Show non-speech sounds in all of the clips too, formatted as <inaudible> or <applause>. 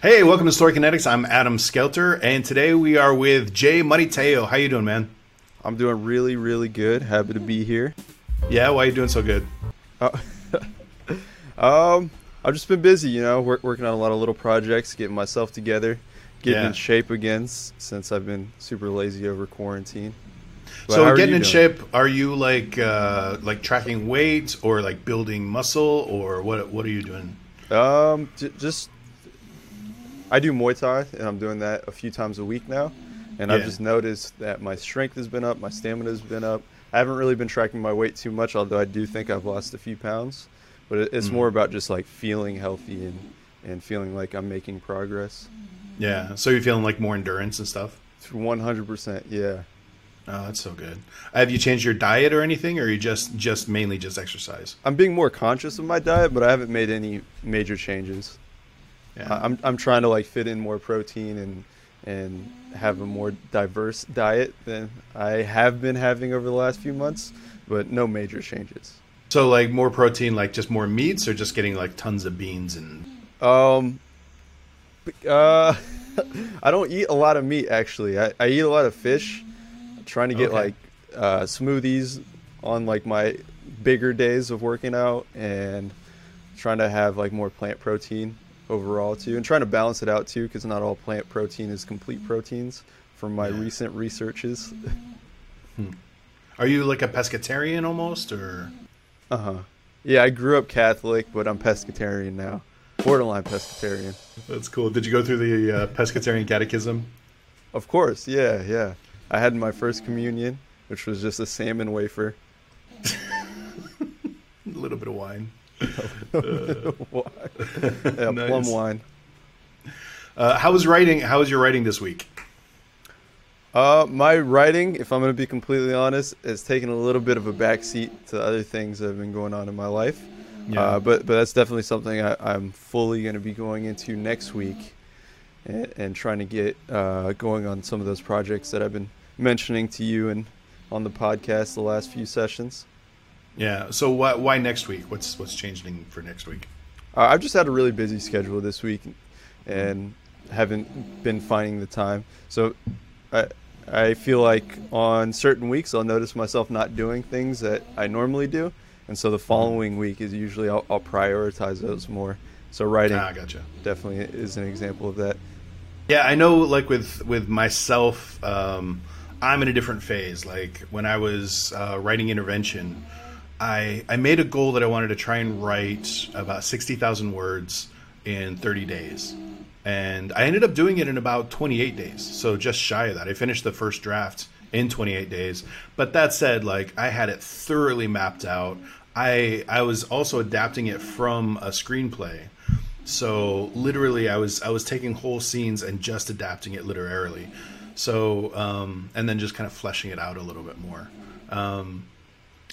Hey, welcome to Story Kinetics. I'm Adam Skelter, and today we are with Jay Moneyteo. How you doing, man? I'm doing really, really good. Happy to be here. Yeah, why are you doing so good? Uh, <laughs> um, I've just been busy, you know, work, working on a lot of little projects, getting myself together, getting Yeah. in shape again since I've been super lazy over quarantine. But so, getting in doing? shape. Are you like uh, like tracking weight, or like building muscle, or what? What are you doing? Um, j- just I do Muay Thai, and I'm doing that a few times a week now. And I've just noticed that my strength has been up, my stamina has been up. I haven't really been tracking my weight too much, although I do think I've lost a few pounds. But it- it's Mhm. more about just like feeling healthy and and feeling like I'm making progress. Yeah. So you're feeling like more endurance and stuff. 100%, yeah. Oh, that's so good. Have you changed your diet or anything, or are you just just mainly just exercise? I'm being more conscious of my diet, but I haven't made any major changes. Yeah. I'm I'm trying to like fit in more protein and and have a more diverse diet than I have been having over the last few months, but no major changes. so like more protein, like just more meats, or just getting like tons of beans and Um, uh, <laughs> I don't eat a lot of meat actually. I, I eat a lot of fish. I'm trying to get Okay. like uh, smoothies on like my bigger days of working out and trying to have like more plant protein overall too, and trying to balance it out too because not all plant protein is complete proteins from my Yeah. recent researches. Are you like a pescatarian almost, or Uh huh. Yeah, I grew up Catholic, but I'm pescatarian now. Borderline pescatarian. that's cool? Did you go through the uh, pescatarian catechism? Of course, yeah, yeah. I had my first communion, which was just a salmon wafer. <laughs> A little bit of wine. <laughs> <laughs> yeah, Nice. plum wine. Uh, how was writing? How was your writing this week? Uh, my writing, if I'm going to be completely honest, has taken a little bit of a backseat to other things that have been going on in my life. Uh, but but that's definitely something I, I'm fully going to be going into next week, and, and trying to get uh, going on some of those projects that I've been mentioning to you and on the podcast the last few sessions. Yeah. So why, why next week? What's what's changing for next week? Uh, I've just had a really busy schedule this week, and haven't been finding the time. So, I I feel like on certain weeks I'll notice myself not doing things that I normally do, and so the following week is usually I'll, I'll prioritize those more. So writing Ah, gotcha. definitely is an example of that. Yeah, I know. Like with with myself, um, I'm in a different phase. Like when I was uh, writing intervention, I I made a goal that I wanted to try and write about sixty thousand words in thirty days, and I ended up doing it in about twenty eight days. So just shy of that. I finished the first draft in 28 days. But that said, like I had it thoroughly mapped out. I I was also adapting it from a screenplay. So literally, I was I was taking whole scenes and just adapting it literarily. So um, and then just kind of fleshing it out a little bit more. Um,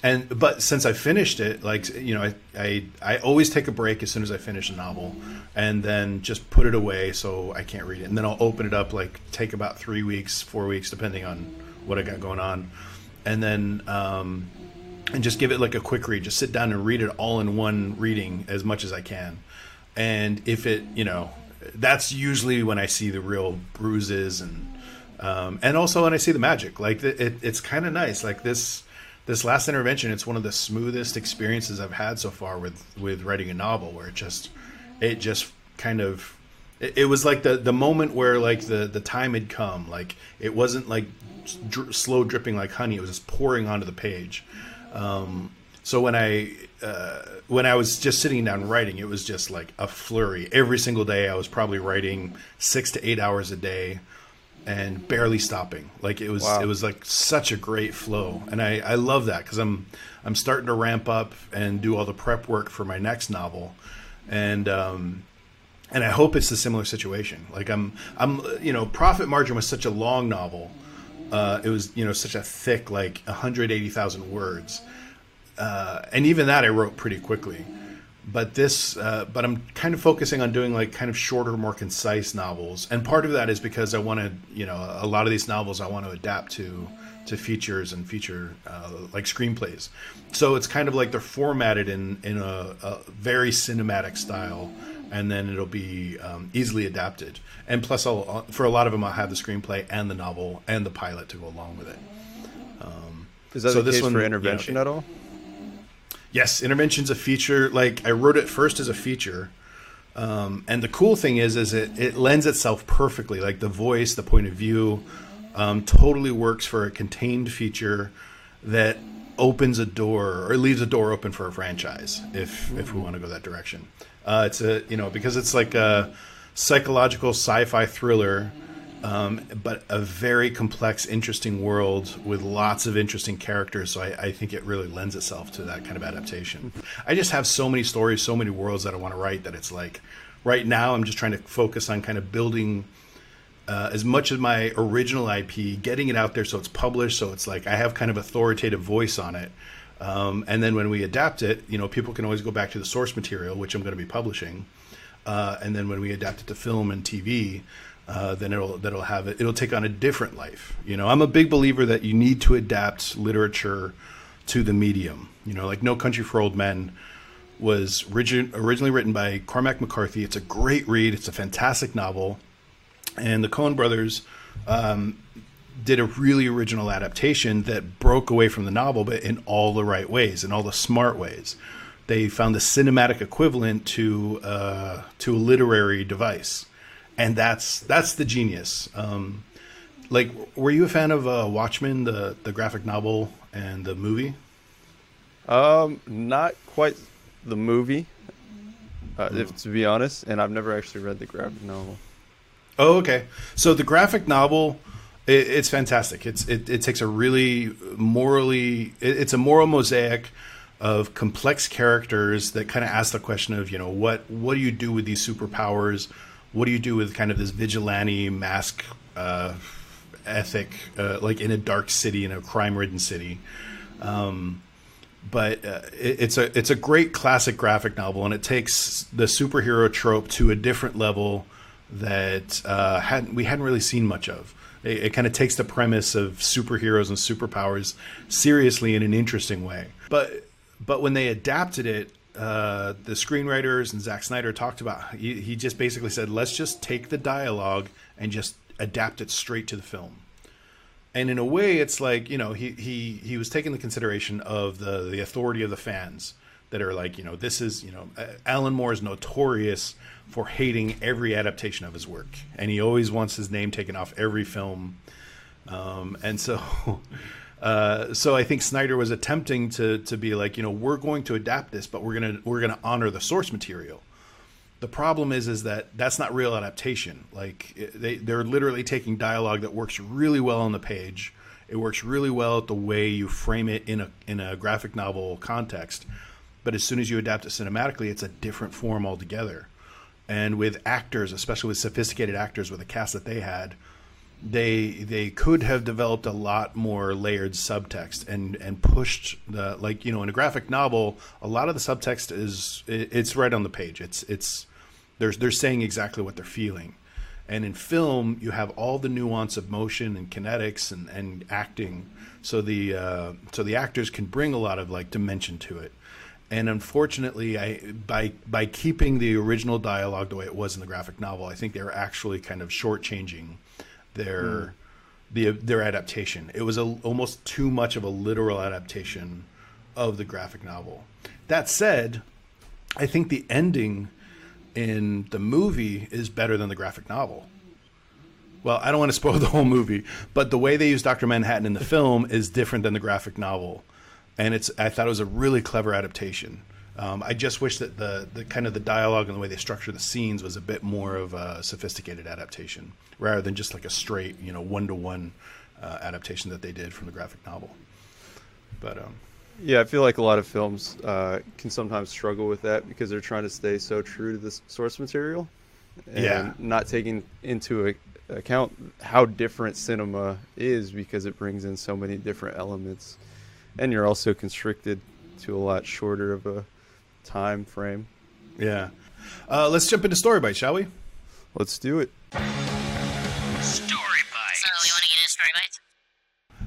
and but since I finished it, like you know, I, I I always take a break as soon as I finish a novel, and then just put it away so I can't read it, and then I'll open it up like take about three weeks, four weeks, depending on what I got going on, and then um, and just give it like a quick read. Just sit down and read it all in one reading as much as I can. And if it, you know, that's usually when I see the real bruises and um, and also when I see the magic. Like it, it it's kind of nice. Like this this last intervention, it's one of the smoothest experiences I've had so far with with writing a novel, where it just it just kind of it, it was like the the moment where like the the time had come. Like it wasn't like dr- slow dripping like honey. It was just pouring onto the page. Um, so when I uh, when I was just sitting down writing, it was just like a flurry. Every single day, I was probably writing six to eight hours a day, and barely stopping. Like it was Wow. it was like such a great flow, and I I love that because I'm I'm starting to ramp up and do all the prep work for my next novel, and um, and I hope it's a similar situation. Like I'm, I'm, you know, Profit Margin was such a long novel. Uh, it was, you know, such a thick, like 180,000 words, uh, and even that I wrote pretty quickly. But this, uh, but I'm kind of focusing on doing like kind of shorter, more concise novels, and part of that is because I want to, you know, a lot of these novels I want to adapt to to features and feature uh, like screenplays. So it's kind of like they're formatted in in a, a very cinematic style, and then it'll be um, easily adapted. And plus, I'll, uh, for a lot of them, I'll have the screenplay and the novel and the pilot to go along with it. Um, Is that so the case one, for intervention you know, at all? Yes, intervention's a feature. Like I wrote it first as a feature, um, and the cool thing is, is it it lends itself perfectly. Like the voice, the point of view, um, totally works for a contained feature that opens a door or leaves a door open for a franchise if if we want to go that direction. Uh, it's a you know because it's like a psychological sci-fi thriller, um, but a very complex, interesting world with lots of interesting characters. So I, I, think it really lends itself to that kind of adaptation. I just have so many stories, so many worlds that I want to write that it's like right now I'm just trying to focus on kind of building. Uh, as much as my original IP, getting it out there so it's published, so it's like I have kind of authoritative voice on it. Um, and then when we adapt it, you know, people can always go back to the source material, which I'm going to be publishing. Uh, and then when we adapt it to film and TV, uh, then it'll that'll have it. It'll take on a different life. You know, I'm a big believer that you need to adapt literature to the medium. You know, like No Country for Old Men was origin, originally written by Cormac McCarthy. It's a great read. It's a fantastic novel, and the Coen brothers um, did a really original adaptation that broke away from the novel, but in all the right ways, in all the smart ways. They found the cinematic equivalent to uh, to a literary device, and that's that's the genius. Um, like, were you a fan of uh, Watchmen, the the graphic novel and the movie? Um, not quite the movie, uh, if to be honest, and I've never actually read the graphic novel. Oh, okay. So the graphic novel it, it's fantastic. It's it, it takes a really morally it, it's a moral mosaic of complex characters that kind of ask the question of you know what what do you do with these superpowers? What do you do with kind of this vigilante mask uh, ethic, uh, like in a dark city, in a crime-ridden city? Um, but uh, it, it's a it's a great classic graphic novel, and it takes the superhero trope to a different level that uh, hadn't we hadn't really seen much of. It, it kind of takes the premise of superheroes and superpowers seriously in an interesting way. But but when they adapted it, uh, the screenwriters and Zack Snyder talked about. He, he just basically said, "Let's just take the dialogue and just adapt it straight to the film." And in a way, it's like you know he he he was taking the consideration of the the authority of the fans that are like you know this is you know Alan Moore is notorious for hating every adaptation of his work, and he always wants his name taken off every film. Um, and so, <laughs> uh, so I think Snyder was attempting to to be like, you know, we're going to adapt this, but we're gonna we're gonna honor the source material. The problem is, is that that's not real adaptation. Like they they're literally taking dialogue that works really well on the page. It works really well at the way you frame it in a in a graphic novel context. But as soon as you adapt it cinematically, it's a different form altogether and with actors, especially with sophisticated actors with the cast that they had, they they could have developed a lot more layered subtext and and pushed the like you know in a graphic novel a lot of the subtext is it, it's right on the page. It's it's they're they're saying exactly what they're feeling. And in film you have all the nuance of motion and kinetics and, and acting. So the uh, so the actors can bring a lot of like dimension to it. And unfortunately, I by by keeping the original dialogue the way it was in the graphic novel, I think they were actually kind of shortchanging their mm. the their adaptation. It was a, almost too much of a literal adaptation of the graphic novel. That said, I think the ending in the movie is better than the graphic novel. Well, I don't want to spoil <laughs> the whole movie, but the way they use Doctor Manhattan in the film is different than the graphic novel and it's I thought it was a really clever adaptation. Um, I just wish that the the kind of the dialogue and the way they structure the scenes was a bit more of a sophisticated adaptation rather than just like a straight you know one to one adaptation that they did from the graphic novel. But um, yeah, I feel like a lot of films uh, can sometimes struggle with that because they're trying to stay so true to the source material and yeah. not taking into account how different cinema is because it brings in so many different elements and you're also constricted to a lot shorter of a time frame. Yeah. Uh, let's jump into story bites, shall we? Let's do it. Story bites. So you want to get into story bites?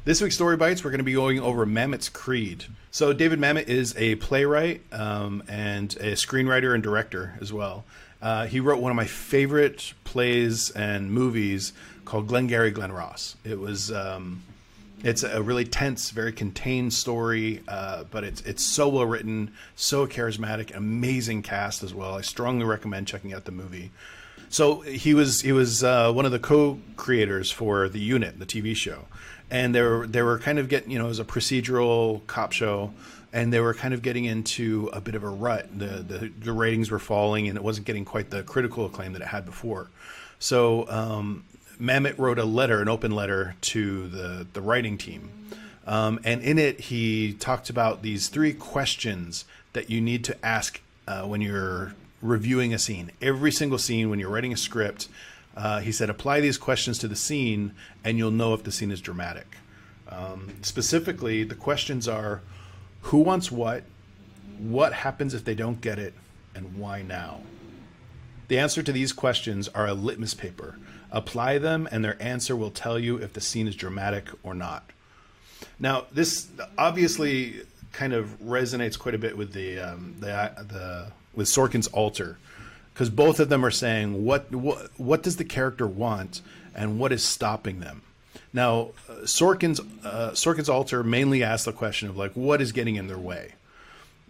This week's story bites, we're going to be going over Mamet's Creed. So David Mamet is a playwright um, and a screenwriter and director as well. Uh, he wrote one of my favorite plays and movies called Glengarry Glen Ross. It was um, it's a really tense, very contained story, uh, but it's it's so well written, so charismatic, amazing cast as well. I strongly recommend checking out the movie. So he was he was uh, one of the co-creators for the Unit, the TV show, and they were they were kind of getting you know as a procedural cop show, and they were kind of getting into a bit of a rut. The, the the ratings were falling, and it wasn't getting quite the critical acclaim that it had before. So um, Mamet wrote a letter, an open letter to the the writing team, um, and in it he talked about these three questions that you need to ask uh, when you're reviewing a scene. Every single scene, when you're writing a script, uh, he said, apply these questions to the scene, and you'll know if the scene is dramatic. Um, specifically, the questions are who wants what, what happens if they don't get it, and why now? The answer to these questions are a litmus paper. Apply them, and their answer will tell you if the scene is dramatic or not. Now, this obviously kind of resonates quite a bit with the um, the the with Sorkin's altar, because both of them are saying what what what does the character want and what is stopping them. Now, uh, Sorkin's uh, Sorkin's altar mainly asks the question of like what is getting in their way,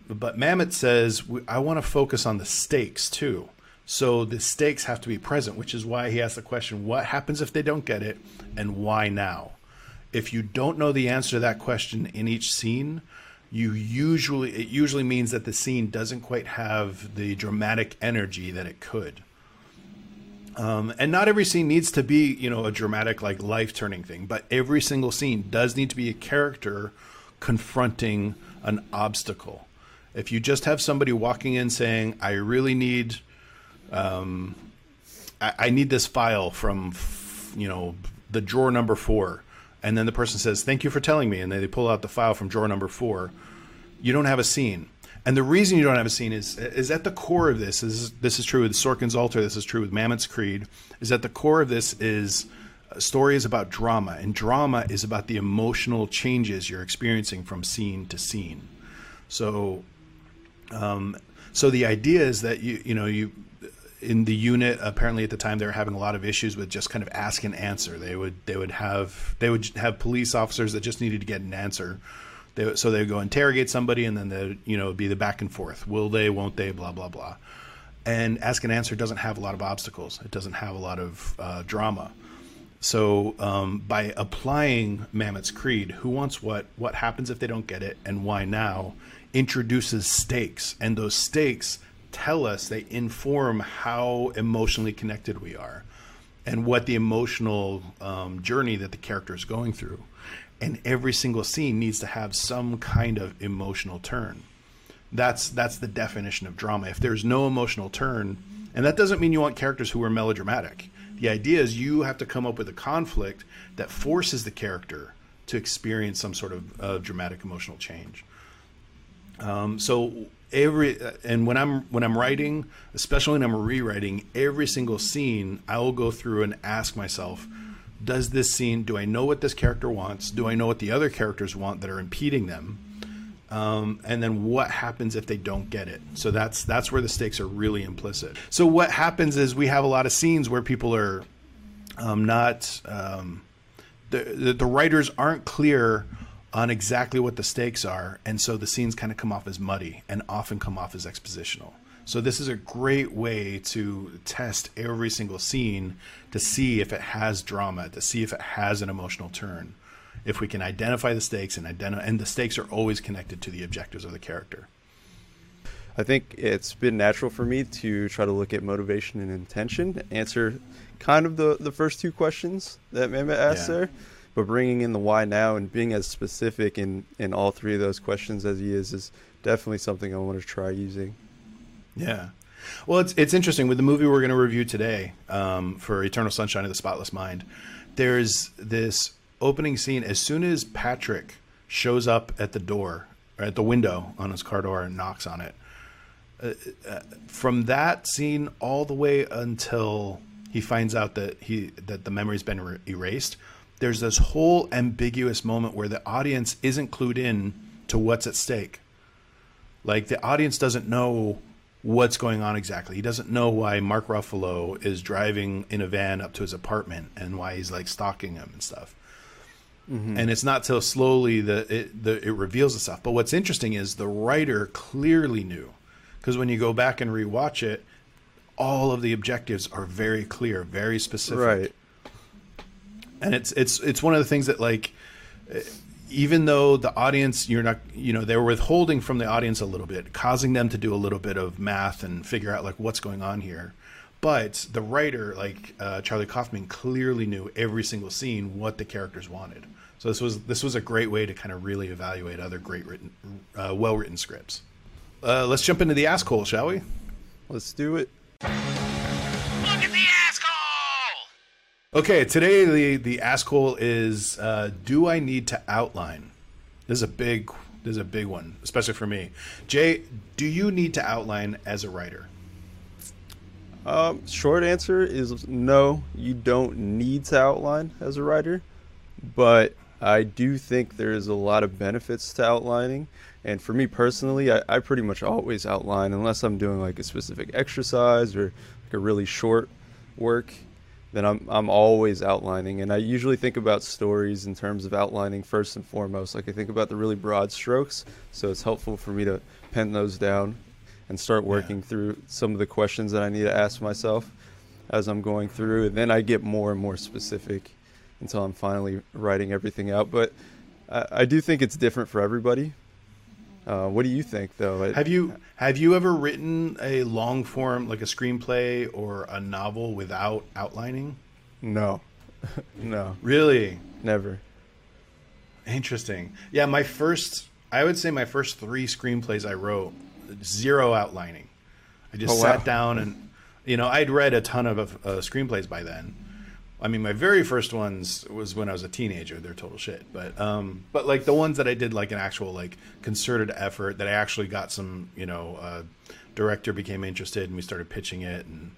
but Mamet says I want to focus on the stakes too. So the stakes have to be present, which is why he asks the question: What happens if they don't get it, and why now? If you don't know the answer to that question in each scene, you usually it usually means that the scene doesn't quite have the dramatic energy that it could. Um, and not every scene needs to be, you know, a dramatic, like life turning thing, but every single scene does need to be a character confronting an obstacle. If you just have somebody walking in saying, I really need, um, I, I need this file from, you know, the drawer number four, and then the person says, Thank you for telling me, and they pull out the file from drawer number four, you don't have a scene. And the reason you don't have a scene is is at the core of this is this is true with Sorkin's altar, this is true with Mamet's Creed, is at the core of this is a story is about drama, and drama is about the emotional changes you're experiencing from scene to scene. So, um, so the idea is that you you know you in the unit apparently at the time they were having a lot of issues with just kind of ask and answer. They would they would have they would have police officers that just needed to get an answer they, so they would go interrogate somebody, and then they you know be the back and forth. Will they? Won't they? Blah blah blah. And ask and answer doesn't have a lot of obstacles. It doesn't have a lot of uh, drama. So um, by applying Mamet's creed, who wants what, what happens if they don't get it, and why now, introduces stakes, and those stakes tell us they inform how emotionally connected we are, and what the emotional um, journey that the character is going through and every single scene needs to have some kind of emotional turn. That's that's the definition of drama. If there's no emotional turn, and that doesn't mean you want characters who are melodramatic. The idea is you have to come up with a conflict that forces the character to experience some sort of uh, dramatic emotional change. Um, so every and when I'm when I'm writing, especially when I'm rewriting, every single scene I will go through and ask myself does this scene do i know what this character wants? Do i know what the other characters want that are impeding them? Um, and then what happens if they don't get it? So that's that's where the stakes are really implicit. So what happens is we have a lot of scenes where people are um, not um, the, the, the writers aren't clear on exactly what the stakes are and so the scenes kind of come off as muddy and often come off as expositional so this is a great way to test every single scene to see if it has drama, to see if it has an emotional turn. If we can identify the stakes and identify, and the stakes are always connected to the objectives of the character. I think it's been natural for me to try to look at motivation and intention, answer kind of the, the first two questions that Mamet asked yeah. there, but bringing in the why now and being as specific in, in all three of those questions as he is is definitely something I want to try using. Yeah. Well, it's it's interesting with the movie we're going to review today um, for Eternal Sunshine of the Spotless Mind. There's this opening scene as soon as Patrick shows up at the door or at the window on his car door and knocks on it. Uh, uh, from that scene all the way until he finds out that he that the memory's been re- erased, there's this whole ambiguous moment where the audience isn't clued in to what's at stake. Like the audience doesn't know what's going on exactly. He doesn't know why Mark Ruffalo is driving in a van up to his apartment and why he's like stalking him and stuff. Mm-hmm. And it's not till slowly that it the, it reveals itself. But what's interesting is the writer clearly knew, because when you go back and rewatch it, all of the objectives are very clear, very specific. Right. And it's it's it's one of the things that like even though the audience you're not you know they were withholding from the audience a little bit causing them to do a little bit of math and figure out like what's going on here. But the writer like uh, charlie kaufman clearly knew every single scene what the characters wanted. So this was this was a great way to kind of really evaluate other great written uh, well written scripts. Uh, let's jump into the ask hole shall we? Let's do it Okay, today the the ask hole is: uh, Do I need to outline? This is a big this is a big one, especially for me. Jay, do you need to outline as a writer? Um, short answer is no. You don't need to outline as a writer, but I do think there's a lot of benefits to outlining. And for me personally, I, I pretty much always outline unless I'm doing like a specific exercise or like a really short work. Then I'm I'm always outlining, and I usually think about stories in terms of outlining first and foremost. Like I think about the really broad strokes, so it's helpful for me to pen those down and start working Yeah. through some of the questions that I need to ask myself as I'm going through. And then I get more and more specific until I'm finally writing everything out. But I, I do think it's different for everybody. Uh, what do you think, though? I- Have you have you ever written a long form like a screenplay or a novel without outlining? No, <laughs> no, Really never. interesting. Yeah, my first I would say my first three screenplays I wrote zero outlining. I just Oh, wow. sat down and you know I'd read a ton of uh, screenplays by then. I mean, my very first ones was when I was a teenager. They're total shit, but um, but like the ones that I did like an actual like concerted effort that I actually got some you know uh, director became interested and we started pitching it and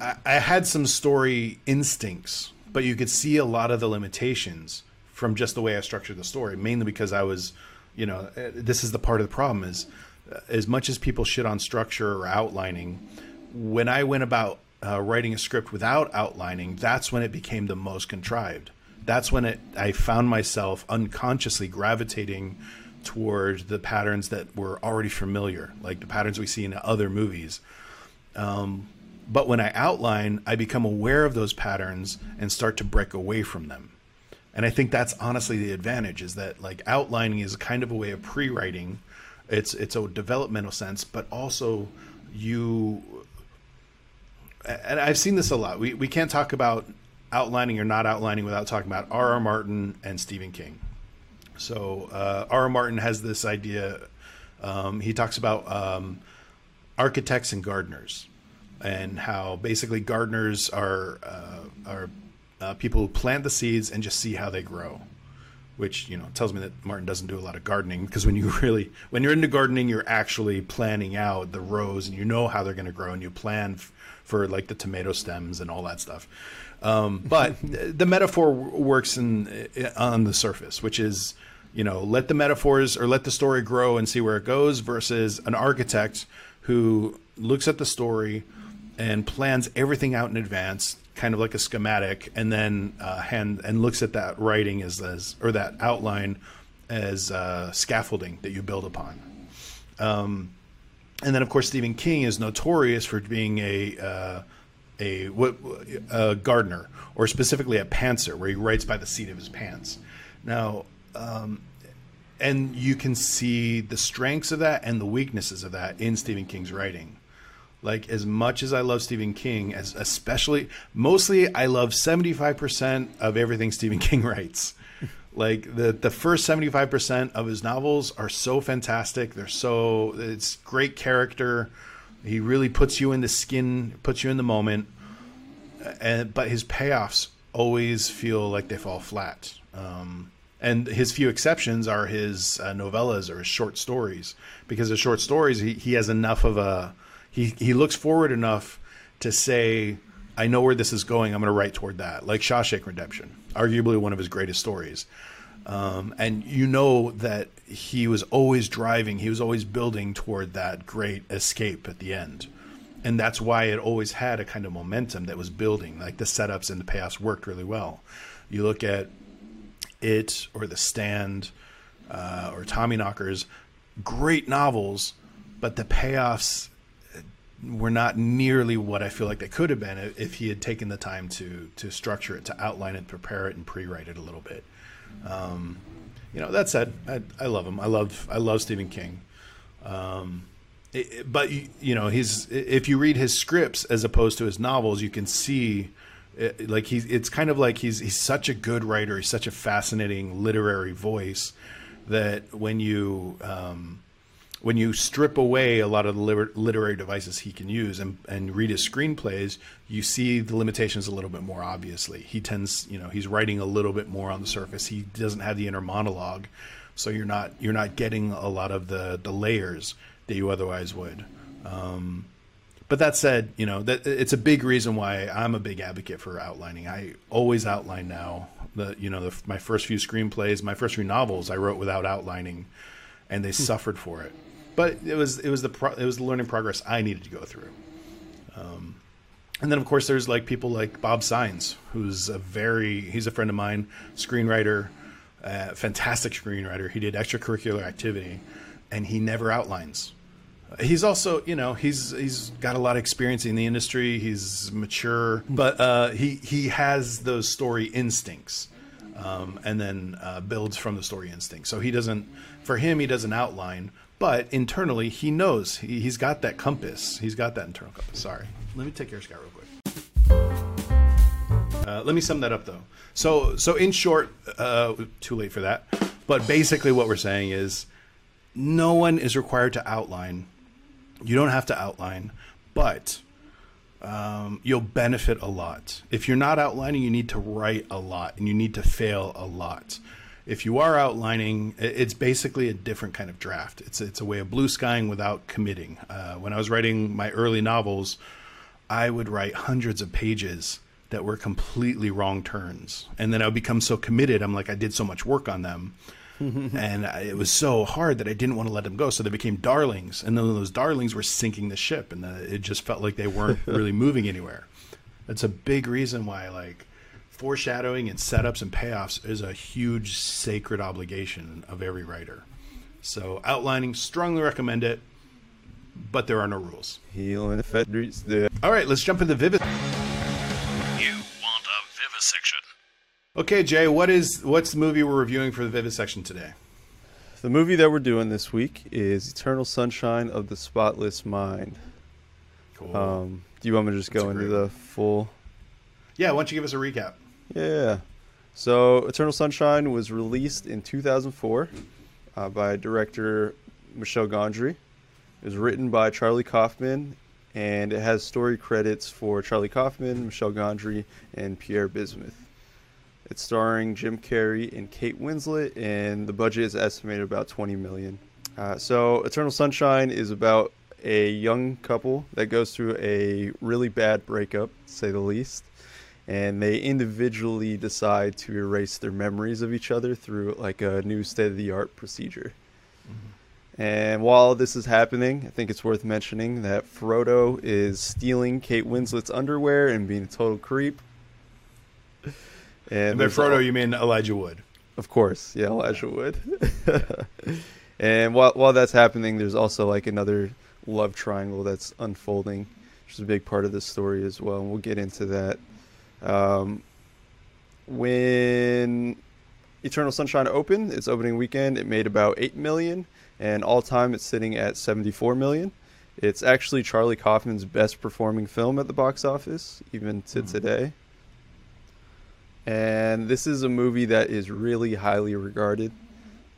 I, I had some story instincts, but you could see a lot of the limitations from just the way I structured the story. Mainly because I was, you know, uh, this is the part of the problem is uh, as much as people shit on structure or outlining, when I went about uh, writing a script without outlining, that's when it became the most contrived. That's when it I found myself unconsciously gravitating toward the patterns that were already familiar, like the patterns we see in other movies. But when I outline, I become aware of those patterns and start to break away from them. And I think that's honestly the advantage is that like outlining is kind of a way of pre-writing. It's it's a developmental sense, but also you and I've seen this a lot. We we can't talk about outlining or not outlining without talking about R.R. Martin and Stephen King. So uh, R.R. Martin has this idea. Um, he talks about um, architects and gardeners, and how basically gardeners are uh, are uh, people who plant the seeds and just see how they grow. Which you know tells me that Martin doesn't do a lot of gardening because when you <laughs> really when you're into gardening, you're actually planning out the rows and you know how they're going to grow and you plan f- for like the tomato stems and all that stuff. Um, <laughs> but the metaphor w- works in on the surface, which is you know let the metaphors or let the story grow and see where it goes versus an architect who looks at the story and plans everything out in advance kind of like a schematic and then uh, hand and looks at that writing as, as or that outline as uh, scaffolding that you build upon um, and then of course Stephen King is notorious for being a uh, a a gardener or specifically a pantser where he writes by the seat of his pants. Now, um, and you can see the strengths of that and the weaknesses of that in Stephen King's writing. Like as much as I love Stephen King, as especially mostly I love seventy five percent of everything Stephen <laughs> King writes. like the the first 75% of his novels are so fantastic. They're so it's great character. He really puts you in the skin puts you in the moment. And but his payoffs always feel like they fall flat. Um, and his few exceptions are his uh, novellas or his short stories. Because his short stories he, he has enough of a he, he looks forward enough to say i know where this is going i'm going to write toward that like shawshank redemption arguably one of his greatest stories Um, and you know that he was always driving, he was always building toward that great escape at the end. And that's why it always had a kind of momentum that was building. Like the setups and the payoffs worked really well. You look at it or The Stand uh, or Tommyknockers, great novels, but the payoffs were not nearly what I feel like they could have been if he had taken the time to to structure it, to outline it, prepare it, and pre-write it a little bit. Um, you know, that said, I, I, love him. I love I love Stephen King. Um, it, but you know, he's if you read his scripts as opposed to his novels, you can see it, like he's it's kind of like he's he's such a good writer. He's such a fascinating literary voice that when you um, when you strip away a lot of the literary devices he can use and, and read his screenplays, you see the limitations a little bit more obviously. He tends, you know, he's writing a little bit more on the surface. He doesn't have the inner monologue, so you're not you're not getting a lot of the the layers that you otherwise would. Um, but that said, you know that it's a big reason why I'm a big advocate for outlining. I always outline now. The you know the, my first few screenplays, my first few novels, I wrote without outlining, and they suffered for it but it was it was the pro- it was the learning progress I needed to go through. Um, and then of course there's like people like Bob Saenz, who's a very he's a friend of mine, screenwriter, uh, fantastic screenwriter. He did extracurricular activity, and he never outlines. He's also, you know, he's he's got a lot of experience in the industry. He's mature, but uh, he he has those story instincts, um, and then uh, builds from the story instinct. So he doesn't, for him, he doesn't outline, but internally he knows he, has got that compass. He's got that internal compass. Sorry. Let me take care of Scott real quick. Uh, let me sum that up though. So so in short, uh, too late for that. But basically, what we're saying is, no one is required to outline. You don't have to outline, but um, you'll benefit a lot. If you're not outlining, you need to write a lot, and you need to fail a lot if you are outlining, it's basically a different kind of draft. It's it's a way of blue skying without committing. Uh, when I was writing my early novels, I would write hundreds of pages that were completely wrong turns, and then I would become so committed. I'm like, I did so much work on them. <laughs> and it was so hard that I didn't want to let them go. So they became darlings, and then those darlings were sinking the ship, and the, it just felt like they weren't <laughs> really moving anywhere. That's a big reason why, like, foreshadowing and setups and payoffs is a huge sacred obligation of every writer. So outlining, strongly recommend it, but there are no rules. Healing the Federics there. All right, let's jump into Vivid. You want a vivisection? Okay, Jay, what is what's the movie we're reviewing for the vivisection today? The movie that we're doing this week is Eternal Sunshine of the Spotless Mind. Cool. Um, do you want me to just That's go into the full? Yeah, why don't you give us a recap? Yeah. So Eternal Sunshine was released in 2004 uh, by director Michel Gondry. It was written by Charlie Kaufman, and it has story credits for Charlie Kaufman, Michel Gondry, and Pierre Bismuth. It's starring Jim Carrey and Kate Winslet, and the budget is estimated about 20 million. Uh, so Eternal Sunshine is about a young couple that goes through a really bad breakup, to say the least and they individually decide to erase their memories of each other through like a new state of the art procedure. Mm-hmm. And while this is happening, I think it's worth mentioning that Frodo is stealing Kate Winslet's underwear and being a total creep. And, and by Frodo, all... you mean Elijah Wood? Of course, yeah, Elijah Wood. <laughs> and while while that's happening, there's also like another love triangle that's unfolding, which is a big part of this story as well. And we'll get into that um, when Eternal Sunshine opened, its opening weekend, it made about eight million, and all time it's sitting at seventy-four million. It's actually Charlie Kaufman's best performing film at the box office, even to mm-hmm. today. And this is a movie that is really highly regarded.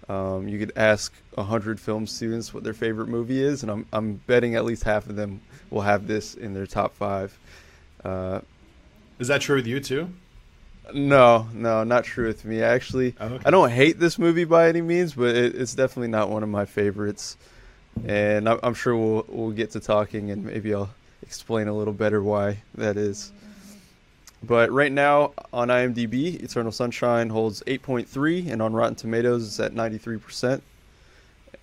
Um, you could ask hundred film students what their favorite movie is, and I'm I'm betting at least half of them will have this in their top five. Uh, is that true with you too? No, no, not true with me. Actually, oh, okay. I don't hate this movie by any means, but it, it's definitely not one of my favorites. And I'm, I'm sure we'll we'll get to talking, and maybe I'll explain a little better why that is. But right now on IMDb, Eternal Sunshine holds 8.3, and on Rotten Tomatoes, it's at 93%.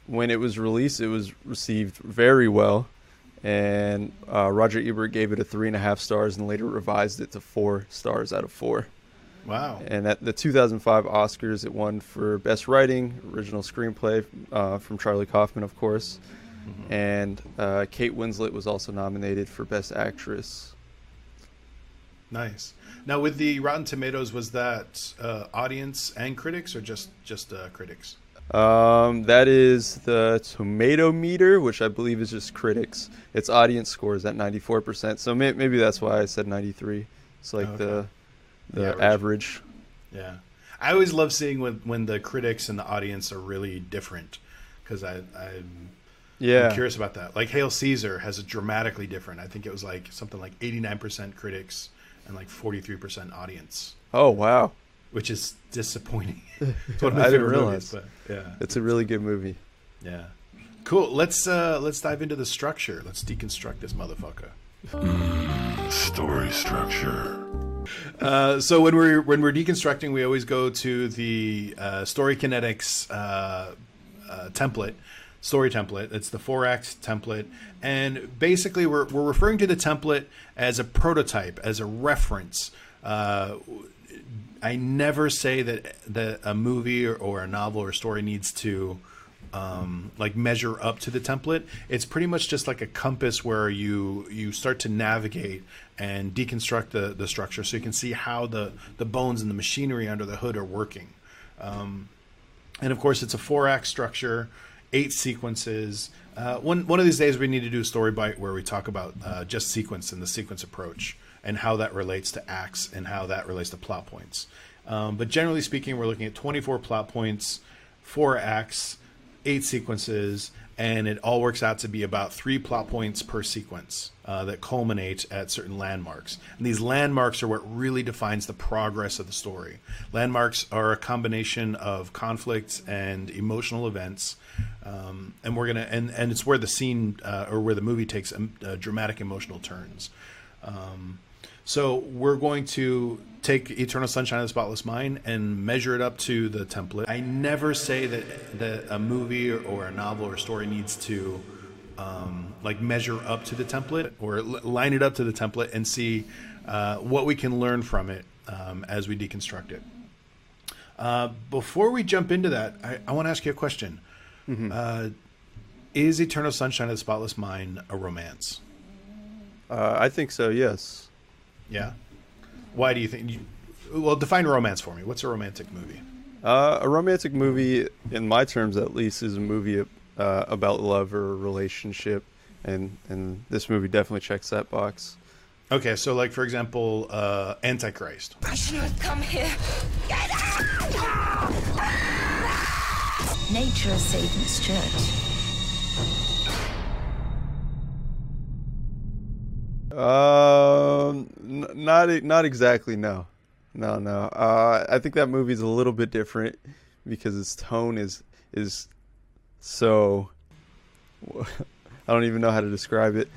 When it was released, it was received very well, and uh, Roger Ebert gave it a three and a half stars, and later revised it to four stars out of four. Wow. And at the 2005 Oscars, it won for Best Writing, Original Screenplay uh, from Charlie Kaufman, of course. Mm-hmm. And uh, Kate Winslet was also nominated for Best Actress. Nice. Now, with the Rotten Tomatoes, was that uh, audience and critics, or just just uh, critics? Um, that is the tomato meter, which I believe is just critics. Its audience scores at 94%. So may- maybe that's why I said 93. It's like okay. the the, the average. average. Yeah, I always love seeing when when the critics and the audience are really different because I I'm, yeah I'm curious about that. Like Hail Caesar has a dramatically different. I think it was like something like 89% critics and like 43% audience. Oh wow, which is disappointing. it's <laughs> one of my I didn't realize. Movies, but yeah, it's a really good movie. Yeah, cool. Let's uh let's dive into the structure. Let's deconstruct this motherfucker. Mm, story structure. Uh, so when we're when we're deconstructing, we always go to the uh, story kinetics uh, uh template, story template. It's the four act template, and basically we're we're referring to the template as a prototype, as a reference. I never say that that a movie or, or a novel or story needs to um, like measure up to the template. It's pretty much just like a compass where you you start to navigate and deconstruct the, the structure so you can see how the, the bones and the machinery under the hood are working. Um, and of course, it's a four act structure, eight sequences. Uh, one, one of these days, we need to do a story bite where we talk about uh, just sequence and the sequence approach and how that relates to acts and how that relates to plot points. Um, but generally speaking, we're looking at 24 plot points, four acts, eight sequences, and it all works out to be about three plot points per sequence uh, that culminate at certain landmarks. And these landmarks are what really defines the progress of the story. Landmarks are a combination of conflicts and emotional events, um, and we're gonna and and it's where the scene uh, or where the movie takes a, dramatic emotional turns. Um, so we're going to take Eternal Sunshine of the Spotless Mind and measure it up to the template. I never say that that a movie or, or a novel or story needs to um, like measure up to the template or l- line it up to the template and see uh, what we can learn from it um, as we deconstruct it. Uh, before we jump into that, I, I want to ask you a question. Mm-hmm. Uh, is Eternal Sunshine of the Spotless Mind a romance? Uh, I think so. Yes. Yeah. Why do you think? You, well, define romance for me. What's a romantic movie? Uh, a romantic movie, in my terms at least, is a movie uh, about love or a relationship, and and this movie definitely checks that box. Okay, so like for example, uh, Antichrist. I should have come here. Get out! Nature of Satan's church. Um, n- not not exactly. No, no, no. Uh, I think that movie's a little bit different because its tone is is so. <laughs> I don't even know how to describe it,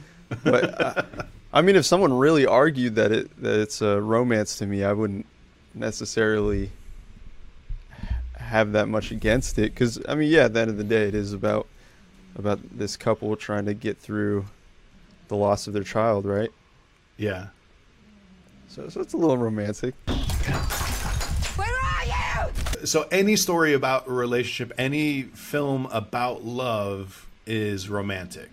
but I, I mean, if someone really argued that it that it's a romance to me, I wouldn't necessarily have that much against it because I mean, yeah, at the end of the day, it is about about this couple trying to get through the loss of their child, right? Yeah. So, so it's a little romantic. Where are you? So any story about a relationship, any film about love is romantic.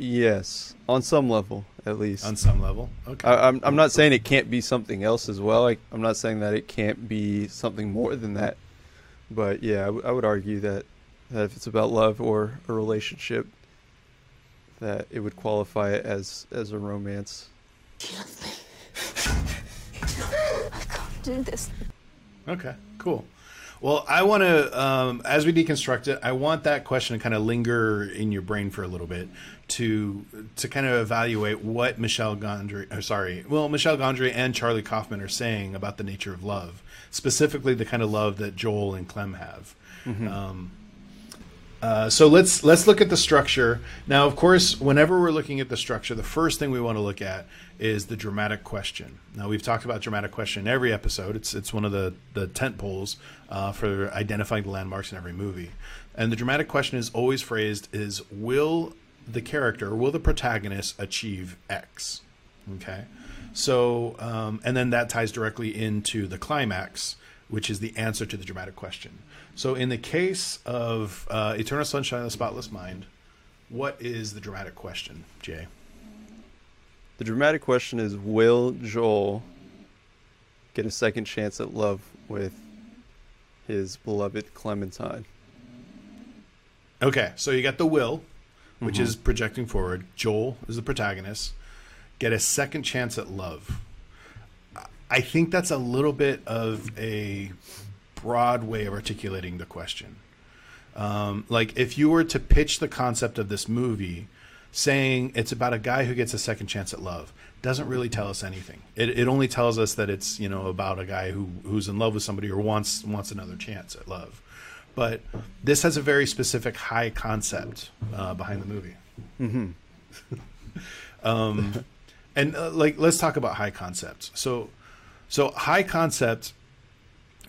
Yes, on some level, at least. On some level, okay. I, am I'm, I'm not saying it can't be something else as well. I, I'm not saying that it can't be something more than that. But yeah, I, w- I would argue that, that if it's about love or a relationship, that it would qualify it as as a romance. Kill me. I can't do this. Okay, cool. Well, I want to, um, as we deconstruct it, I want that question to kind of linger in your brain for a little bit to to kind of evaluate what Michel Gondry, or sorry, well, Michel Gondry and Charlie Kaufman are saying about the nature of love, specifically the kind of love that Joel and Clem have. Mm-hmm. Um, Uh, so let's let's look at the structure now. Of course, whenever we're looking at the structure, the first thing we want to look at is the dramatic question. Now we've talked about dramatic question in every episode. It's it's one of the the tent poles uh, for identifying the landmarks in every movie. And the dramatic question is always phrased is will the character, will the protagonist achieve X? Okay. So, um, and then that ties directly into the climax, which is the answer to the dramatic question. So, in the case of uh, Eternal Sunshine of the Spotless Mind, what is the dramatic question, Jay? The dramatic question is Will Joel get a second chance at love with his beloved Clementine? Okay, so you got the will, which mm-hmm. is projecting forward. Joel is the protagonist. Get a second chance at love. I think that's a little bit of a broad way of articulating the question. Um, like, if you were to pitch the concept of this movie, saying it's about a guy who gets a second chance at love, doesn't really tell us anything. It, it only tells us that it's you know about a guy who who's in love with somebody or wants wants another chance at love. But this has a very specific high concept uh, behind the movie. Mm-hmm. <laughs> um, and uh, like, let's talk about high concepts. So, so high concept.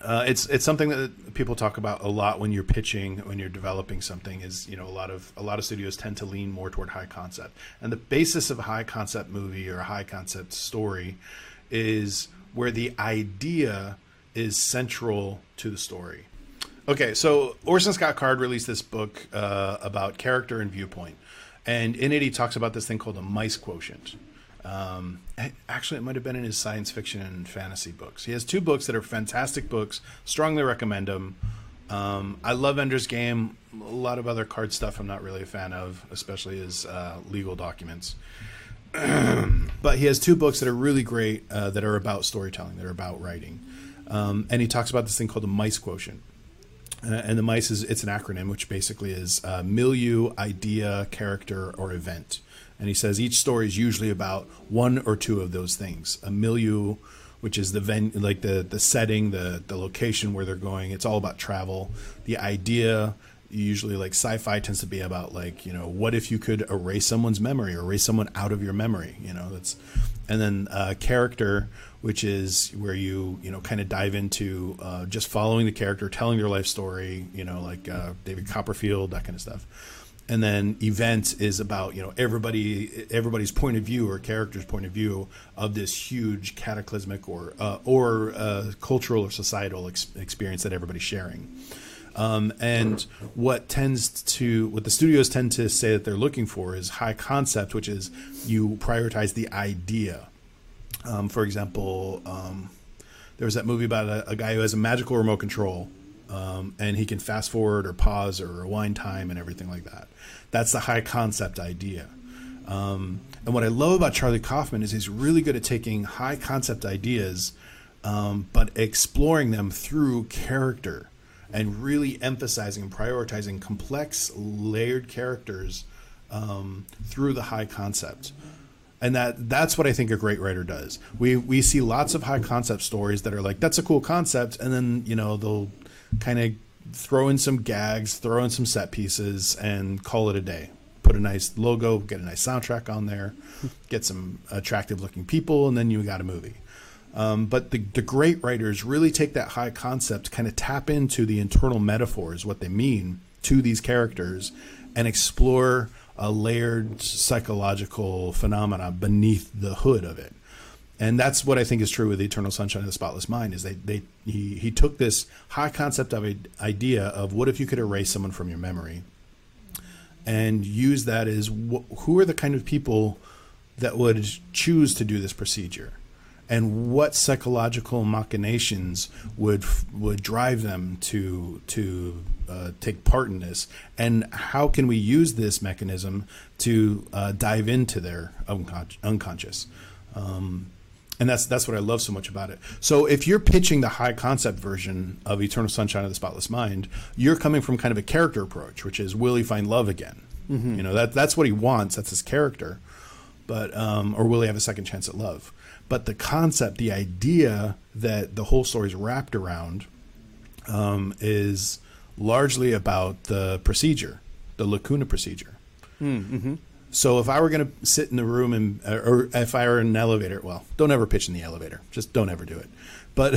Uh, it's it's something that people talk about a lot when you're pitching, when you're developing something. Is you know a lot of a lot of studios tend to lean more toward high concept, and the basis of a high concept movie or a high concept story is where the idea is central to the story. Okay, so Orson Scott Card released this book uh, about character and viewpoint, and in it he talks about this thing called the mice quotient. Um, actually, it might have been in his science fiction and fantasy books. He has two books that are fantastic books. Strongly recommend them. Um, I love Ender's Game. A lot of other card stuff I'm not really a fan of, especially his uh, legal documents. <clears throat> but he has two books that are really great uh, that are about storytelling, that are about writing. Um, and he talks about this thing called the mice quotient. Uh, and the mice is it's an acronym which basically is uh, milieu, idea, character, or event. And he says each story is usually about one or two of those things. A milieu, which is the ven- like the the setting, the the location where they're going. It's all about travel. The idea usually like sci-fi tends to be about like you know what if you could erase someone's memory or erase someone out of your memory you know that's and then uh, character which is where you you know kind of dive into uh, just following the character telling their life story you know like uh, david copperfield that kind of stuff and then events is about you know everybody everybody's point of view or character's point of view of this huge cataclysmic or uh, or uh, cultural or societal ex- experience that everybody's sharing um, and what tends to what the studios tend to say that they're looking for is high concept, which is you prioritize the idea. Um, for example, um, there was that movie about a, a, guy who has a magical remote control, um, and he can fast forward or pause or rewind time and everything like that. That's the high concept idea. Um, and what I love about Charlie Kaufman is he's really good at taking high concept ideas, um, but exploring them through character and really emphasizing and prioritizing complex, layered characters um, through the high concept. And that that's what I think a great writer does. We we see lots of high concept stories that are like that's a cool concept, and then you know they'll kind of throw in some gags, throw in some set pieces, and call it a day. Put a nice logo, get a nice soundtrack on there, <laughs> get some attractive looking people, and then you got a movie. Um, but the, the great writers really take that high concept, kind of tap into the internal metaphors, what they mean to these characters, and explore a layered psychological phenomena beneath the hood of it. And that's what I think is true with the Eternal Sunshine of the Spotless Mind. Is they, they he, he took this high concept of idea of what if you could erase someone from your memory, and use that as wh- who are the kind of people that would choose to do this procedure and what psychological machinations would would drive them to to uh, take part in this, and how can we use this mechanism to uh, dive into their uncon- unconscious? Um, and that's that's what I love so much about it. So if you're pitching the high concept version of Eternal Sunshine of the Spotless Mind, you're coming from kind of a character approach, which is will he find love again? Mm-hmm. You know that that's what he wants. That's his character, but um, or will he have a second chance at love? but the concept, the idea that the whole story is wrapped around, um, is largely about the procedure, the lacuna procedure. Mm-hmm. So if I were going to sit in the room and, or if I were in an elevator, well, don't ever pitch in the elevator. Just don't ever do it. But,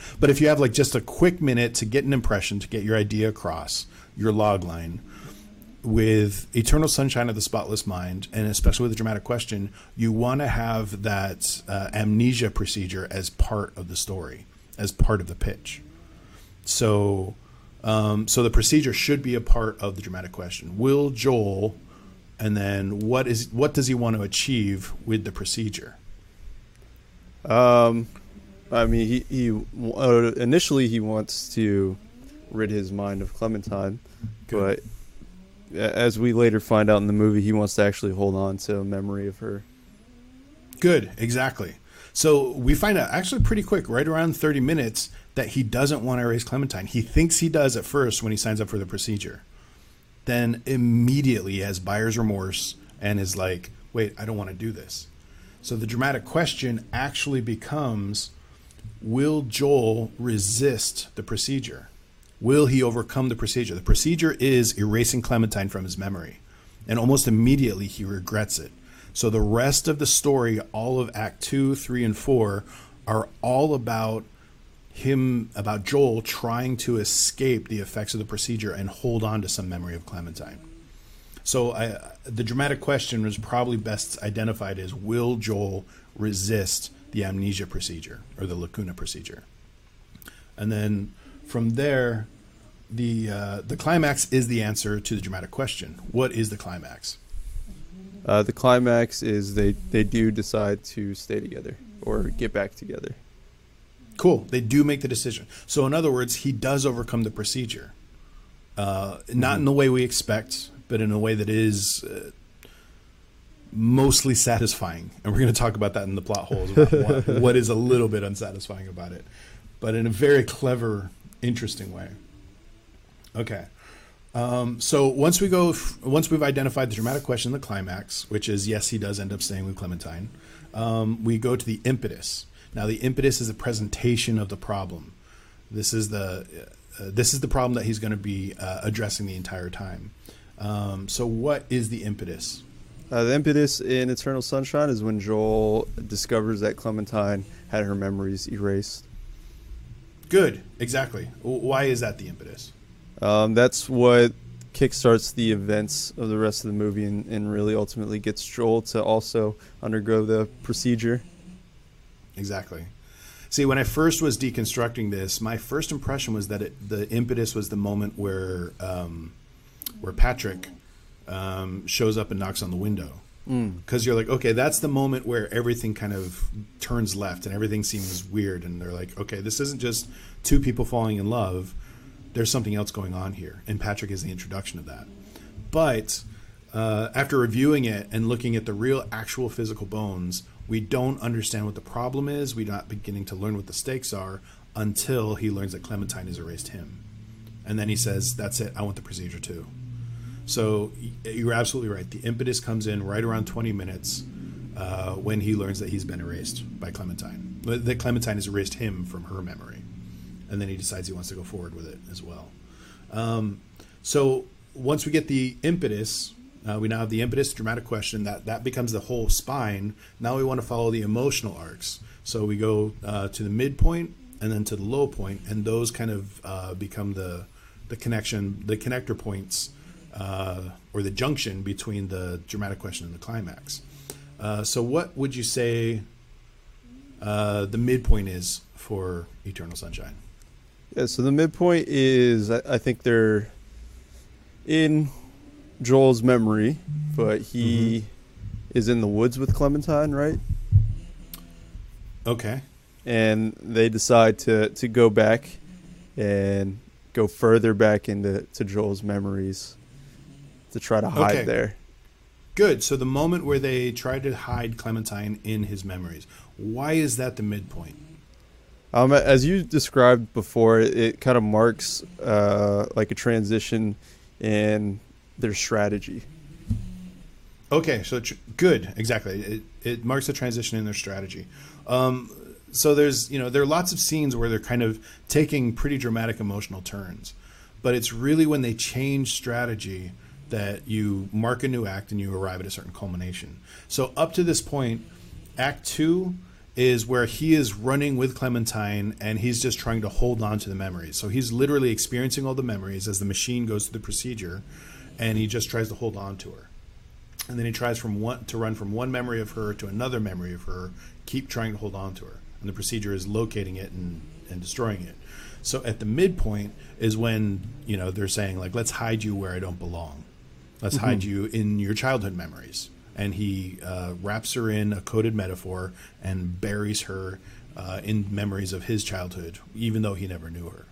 <laughs> but if you have like just a quick minute to get an impression, to get your idea across, your log line, with Eternal Sunshine of the Spotless Mind, and especially with the dramatic question, you want to have that uh, amnesia procedure as part of the story, as part of the pitch. So, um, so the procedure should be a part of the dramatic question. Will Joel, and then what is what does he want to achieve with the procedure? Um, I mean, he he uh, initially he wants to rid his mind of Clementine, Good. but as we later find out in the movie, he wants to actually hold on to a memory of her. Good, exactly. So we find out actually pretty quick, right around 30 minutes, that he doesn't want to erase Clementine. He thinks he does at first when he signs up for the procedure. Then immediately has buyer's remorse and is like, wait, I don't want to do this. So the dramatic question actually becomes Will Joel resist the procedure? Will he overcome the procedure? The procedure is erasing Clementine from his memory. And almost immediately he regrets it. So the rest of the story, all of Act Two, Three, and Four, are all about him, about Joel trying to escape the effects of the procedure and hold on to some memory of Clementine. So I, the dramatic question was probably best identified as Will Joel resist the amnesia procedure or the lacuna procedure? And then from there, the uh, the climax is the answer to the dramatic question. What is the climax? Uh, the climax is they they do decide to stay together or get back together. Cool. They do make the decision. So in other words, he does overcome the procedure, uh, not in the way we expect, but in a way that is uh, mostly satisfying. And we're going to talk about that in the plot holes. What, <laughs> what is a little bit unsatisfying about it, but in a very clever, interesting way. Okay. Um, so once we go, once we've identified the dramatic question, the climax, which is yes, he does end up staying with Clementine. Um, we go to the impetus. Now, the impetus is a presentation of the problem. This is the uh, this is the problem that he's going to be uh, addressing the entire time. Um, so, what is the impetus? Uh, the impetus in Eternal Sunshine is when Joel discovers that Clementine had her memories erased. Good, exactly. Why is that the impetus? Um, that's what kickstarts the events of the rest of the movie and, and really ultimately gets Joel to also undergo the procedure. Exactly. See, when I first was deconstructing this, my first impression was that it, the impetus was the moment where um, where Patrick um, shows up and knocks on the window. Because you're like, okay, that's the moment where everything kind of turns left and everything seems weird, and they're like, okay, this isn't just two people falling in love. There's something else going on here, and Patrick is the introduction of that. But uh, after reviewing it and looking at the real, actual physical bones, we don't understand what the problem is. We're not beginning to learn what the stakes are until he learns that Clementine has erased him. And then he says, That's it, I want the procedure too. So you're absolutely right. The impetus comes in right around 20 minutes uh, when he learns that he's been erased by Clementine. That Clementine has erased him from her memory. And then he decides he wants to go forward with it as well. Um, so once we get the impetus, uh, we now have the impetus, dramatic question that that becomes the whole spine. Now we want to follow the emotional arcs. So we go uh, to the midpoint and then to the low point, and those kind of uh, become the the connection, the connector points, uh, or the junction between the dramatic question and the climax. Uh, so what would you say uh, the midpoint is for Eternal Sunshine? Yeah, so the midpoint is I, I think they're in Joel's memory, but he is in the woods with Clementine, right? Okay. And they decide to, to go back and go further back into to Joel's memories to try to hide Okay. there. Good. So the moment where they try to hide Clementine in his memories, why is that the midpoint? Um, as you described before, it, it kind of marks uh, like a transition in their strategy. Okay, so tr- good, exactly. It, it marks a transition in their strategy. Um, so there's, you know, there are lots of scenes where they're kind of taking pretty dramatic emotional turns, but it's really when they change strategy that you mark a new act and you arrive at a certain culmination. So up to this point, Act Two is where he is running with Clementine and he's just trying to hold on to the memories. So he's literally experiencing all the memories as the machine goes through the procedure and he just tries to hold on to her. And then he tries from one to run from one memory of her to another memory of her, keep trying to hold on to her. And the procedure is locating it and, and destroying it. So at the midpoint is when, you know, they're saying like let's hide you where I don't belong. Let's hide you in your childhood memories and he uh, wraps her in a coded metaphor and buries her uh, in memories of his childhood, even though he never knew her.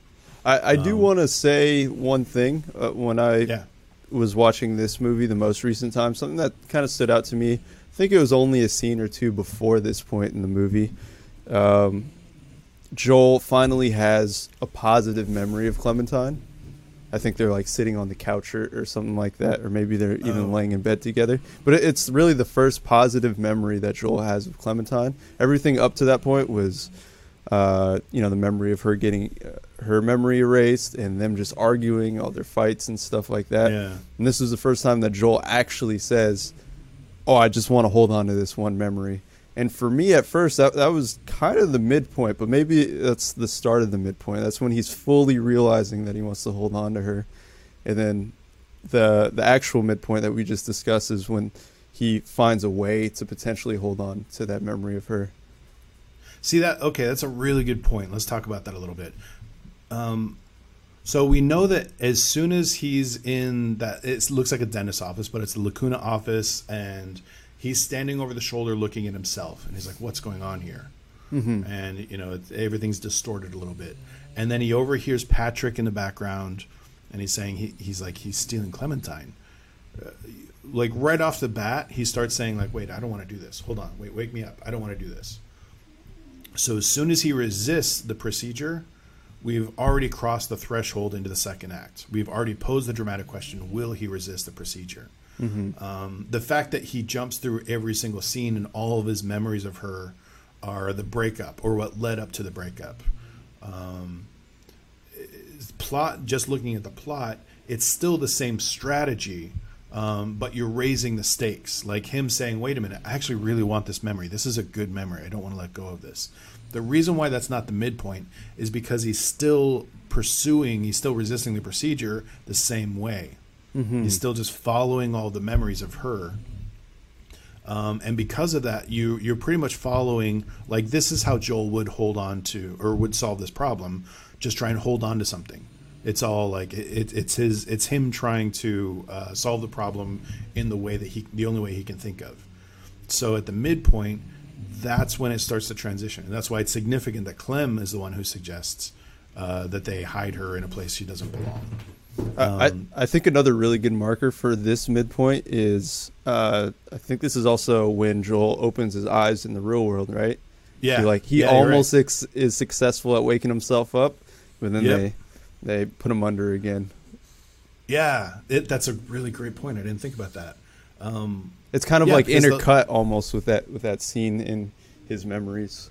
I, I do want to say one thing. Uh, when I Yeah. Was watching this movie the most recent time, something that kind of stood out to me. I think it was only a scene or two before this point in the movie. Um, Joel finally has a positive memory of Clementine. I think they're like sitting on the couch or, or something like that, or maybe they're even Oh. laying in bed together. But it, it's really the first positive memory that Joel has of Clementine. Everything up to that point was, uh, you know, the memory of her getting uh, her memory erased and them just arguing, all their fights and stuff like that. Yeah. And this was the first time that Joel actually says, "Oh, I just want to hold on to this one memory." And for me, at first, that that was kind of the midpoint, but maybe that's the start of the midpoint. That's when he's fully realizing that he wants to hold on to her, and then the the actual midpoint that we just discussed is when he finds a way to potentially hold on to that memory of her. See that? Okay, that's a really good point. Let's talk about that a little bit. Um, so we know that as soon as he's in that, it looks like a dentist office, but it's the Lacuna office, and he's standing over the shoulder looking at himself, and he's like, "What's going on here?" And you know, it, everything's distorted a little bit. And then he overhears Patrick in the background, and he's saying he, he's like he's stealing Clementine. Uh, like right off the bat, he starts saying like, "Wait, I don't want to do this. Hold on, wait, wake me up. I don't want to do this." So as soon as he resists the procedure, we've already crossed the threshold into the second act. We've already posed the dramatic question: Will he resist the procedure? Um, the fact that he jumps through every single scene and all of his memories of her are the breakup or what led up to the breakup. Um, plot, just looking at the plot, it's still the same strategy, um, but you're raising the stakes. Like him saying, "Wait a minute, I actually really want this memory. This is a good memory. I don't want to let go of this." The reason why that's not the midpoint is because he's still pursuing, he's still resisting the procedure the same way. He's still just following all the memories of her. Um, and because of that, you you're pretty much following like this is how Joel would hold on to or would solve this problem. Just try and hold on to something. It's all like it, it, it's his it's him trying to uh, solve the problem in the way that he the only way he can think of. So at the midpoint, that's when it starts to transition, and that's why it's significant that Clem is the one who suggests uh, that they hide her in a place she doesn't belong. I, I I think another really good marker for this midpoint is uh, I think this is also when Joel opens his eyes in the real world, right? Yeah, He, like he Yeah, you're right. almost is successful at waking himself up, but then Yep. they they put him under again. Yeah, it, that's a really great point. I didn't think about that. Um, It's kind of Yeah, like because the- intercut almost with that with that scene in his memories.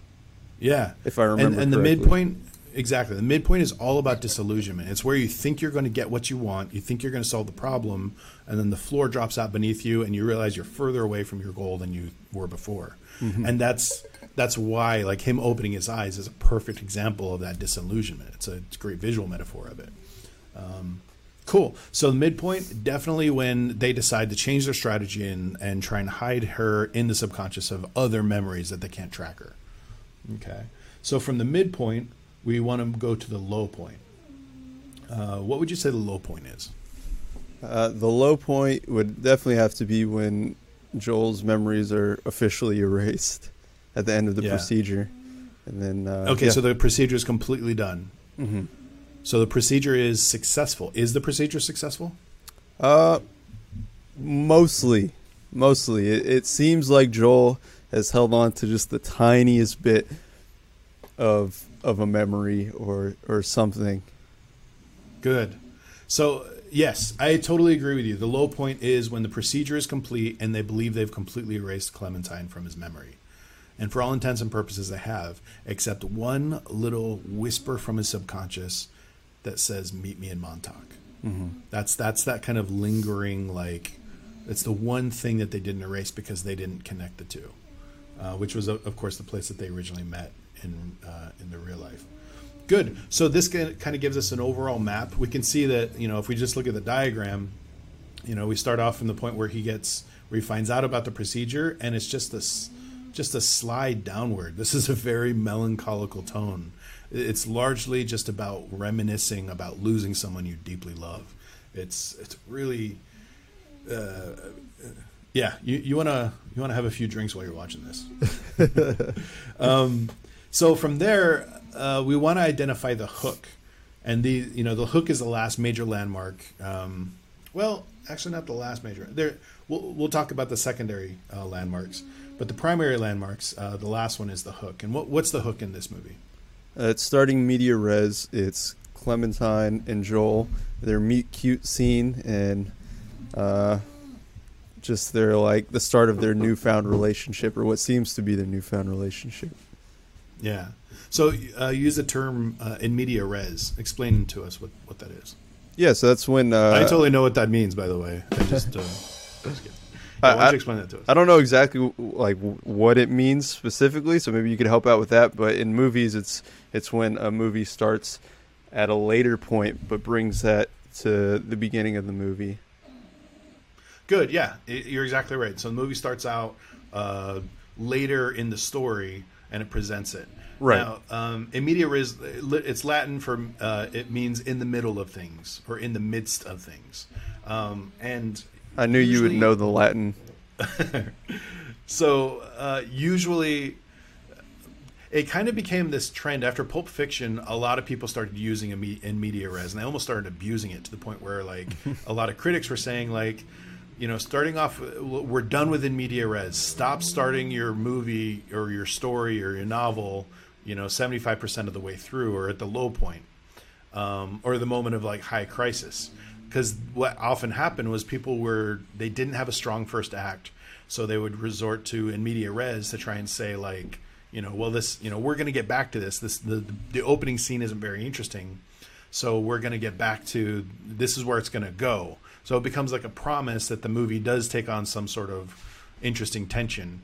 Yeah, If I remember and, and the midpoint exactly. The midpoint is all about disillusionment. It's where you think you're going to get what you want, you think you're going to solve the problem, and then the floor drops out beneath you, and you realize you're further away from your goal than you were before. Mm-hmm. And that's that's why like him opening his eyes is a perfect example of that disillusionment. It's a, it's a great visual metaphor of it. Um, cool. So the midpoint definitely when they decide to change their strategy and and try and hide her in the subconscious of other memories that they can't track her. Okay. So from the midpoint, we want to go to the low point. Uh, what would you say the low point is? Uh, the low point would definitely have to be when Joel's memories are officially erased at the end of the Yeah. procedure, and then uh, Okay, yeah. so the procedure is completely done. Mhm. So the procedure is successful. Is the procedure successful? Uh, mostly, mostly. It, it seems like Joel has held on to just the tiniest bit of of a memory or or something. Good. So, yes, I totally agree with you. The low point is when the procedure is complete and they believe they've completely erased Clementine from his memory. And for all intents and purposes, they have, except one little whisper from his subconscious that says "Meet me in Montauk." That's that's that kind of lingering like it's the one thing that they didn't erase because they didn't connect the two, uh, which was of of course the place that they originally met in uh, in the real life. Good. So this kind of gives us an overall map. We can see that you know if we just look at the diagram, you know we start off from the point where he gets where he finds out about the procedure, and it's just this just a slide downward. This is a very melancholical tone. It's largely just about reminiscing about losing someone you deeply love. It's it's really uh, yeah. You you wanna you wanna have a few drinks while you're watching this. <laughs> um, so from there, uh, we want to identify the hook, and the you know the hook is the last major landmark. Um, well, actually, not the last major. There, we'll we'll talk about the secondary uh, landmarks, but the primary landmarks, uh, the last one is the hook. And what what's the hook in this movie? Uh, it's starting media res. It's Clementine and Joel. Their meet cute scene and uh, just their like the start of their <laughs> newfound relationship or what seems to be their newfound relationship. Yeah. So uh, use the term uh, in media res. Explain to us what, what that is. Yeah, so that's when uh, I totally know what that means, by the way. I just, uh, <laughs> just I- why don't you explain that to us? I don't know exactly like what it means specifically, so maybe you could help out with that. But in movies, it's it's when a movie starts at a later point, but brings that to the beginning of the movie. Good, yeah, I- you're exactly right. So the movie starts out uh, later in the story, and it presents it. Right. Now, um, in media res, it's Latin for uh, it means in the middle of things or in the midst of things, um, and I knew you would know the Latin. <laughs> So uh, usually, it kind of became this trend after Pulp Fiction. A lot of people started using it me- in media res, and they almost started abusing it to the point where, like, a lot of critics were saying, like, you know, starting off, we're done with in media res. Stop starting your movie or your story or your novel, you know, seventy five percent of the way through or at the low point um, or the moment of like high crisis. Because what often happened was people were they didn't have a strong first act, so they would resort to in media res to try and say like, you know, well this, you know, we're going to get back to this. This the the opening scene isn't very interesting, so we're going to get back to this is where it's going to go. So it becomes like a promise that the movie does take on some sort of interesting tension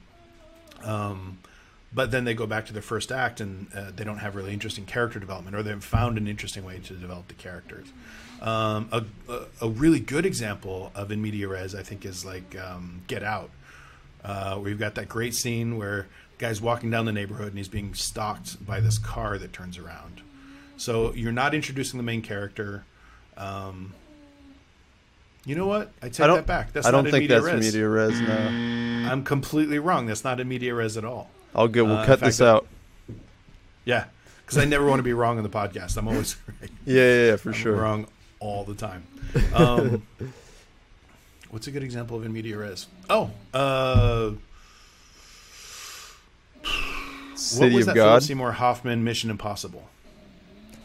um, but then they go back to their first act and uh, they don't have really interesting character development or they've found an interesting way to develop the characters um, a, a, really good example of in media res i think is like um, get out uh, where you've got that great scene where the guy's walking down the neighborhood and he's being stalked by this car that turns around so you're not introducing the main character um, you know what i take I that back that's I don't not in think media that's res. media res. No, i'm completely wrong that's not in media res at all I'll get. We'll Uh, cut this that- out. Yeah, because I never want to be wrong on the podcast. I'm always <laughs> right. Yeah, yeah, yeah for I'm sure. wrong all the time. Um, <laughs> what's a good example of in media res? Oh, uh, what City was of that God. Philip Seymour Hoffman Mission Impossible?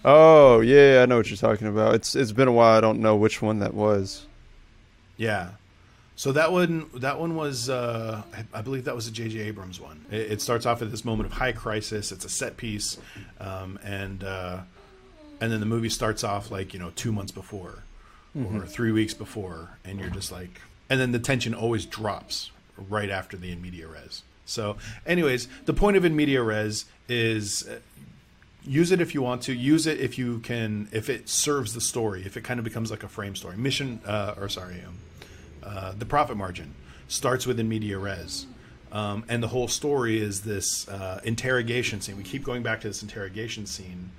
Oh yeah, I know what you're talking about. It's it's been a while. I don't know which one that was. Yeah. So that one, that one was, uh, I, I believe that was a J.J. Abrams one. It, it starts off at this moment of high crisis. It's a set piece, um, and uh, and then the movie starts off like you know two months before, or three weeks before, and you're just like, and then the tension always drops right after the in media res. So, anyways, the point of in media res is uh, use it if you want to use it if you can if it serves the story if it kind of becomes like a frame story. Mission uh, or sorry um, uh, the profit margin starts within media res. Um, and the whole story is this uh, interrogation scene. We keep going back to this interrogation scene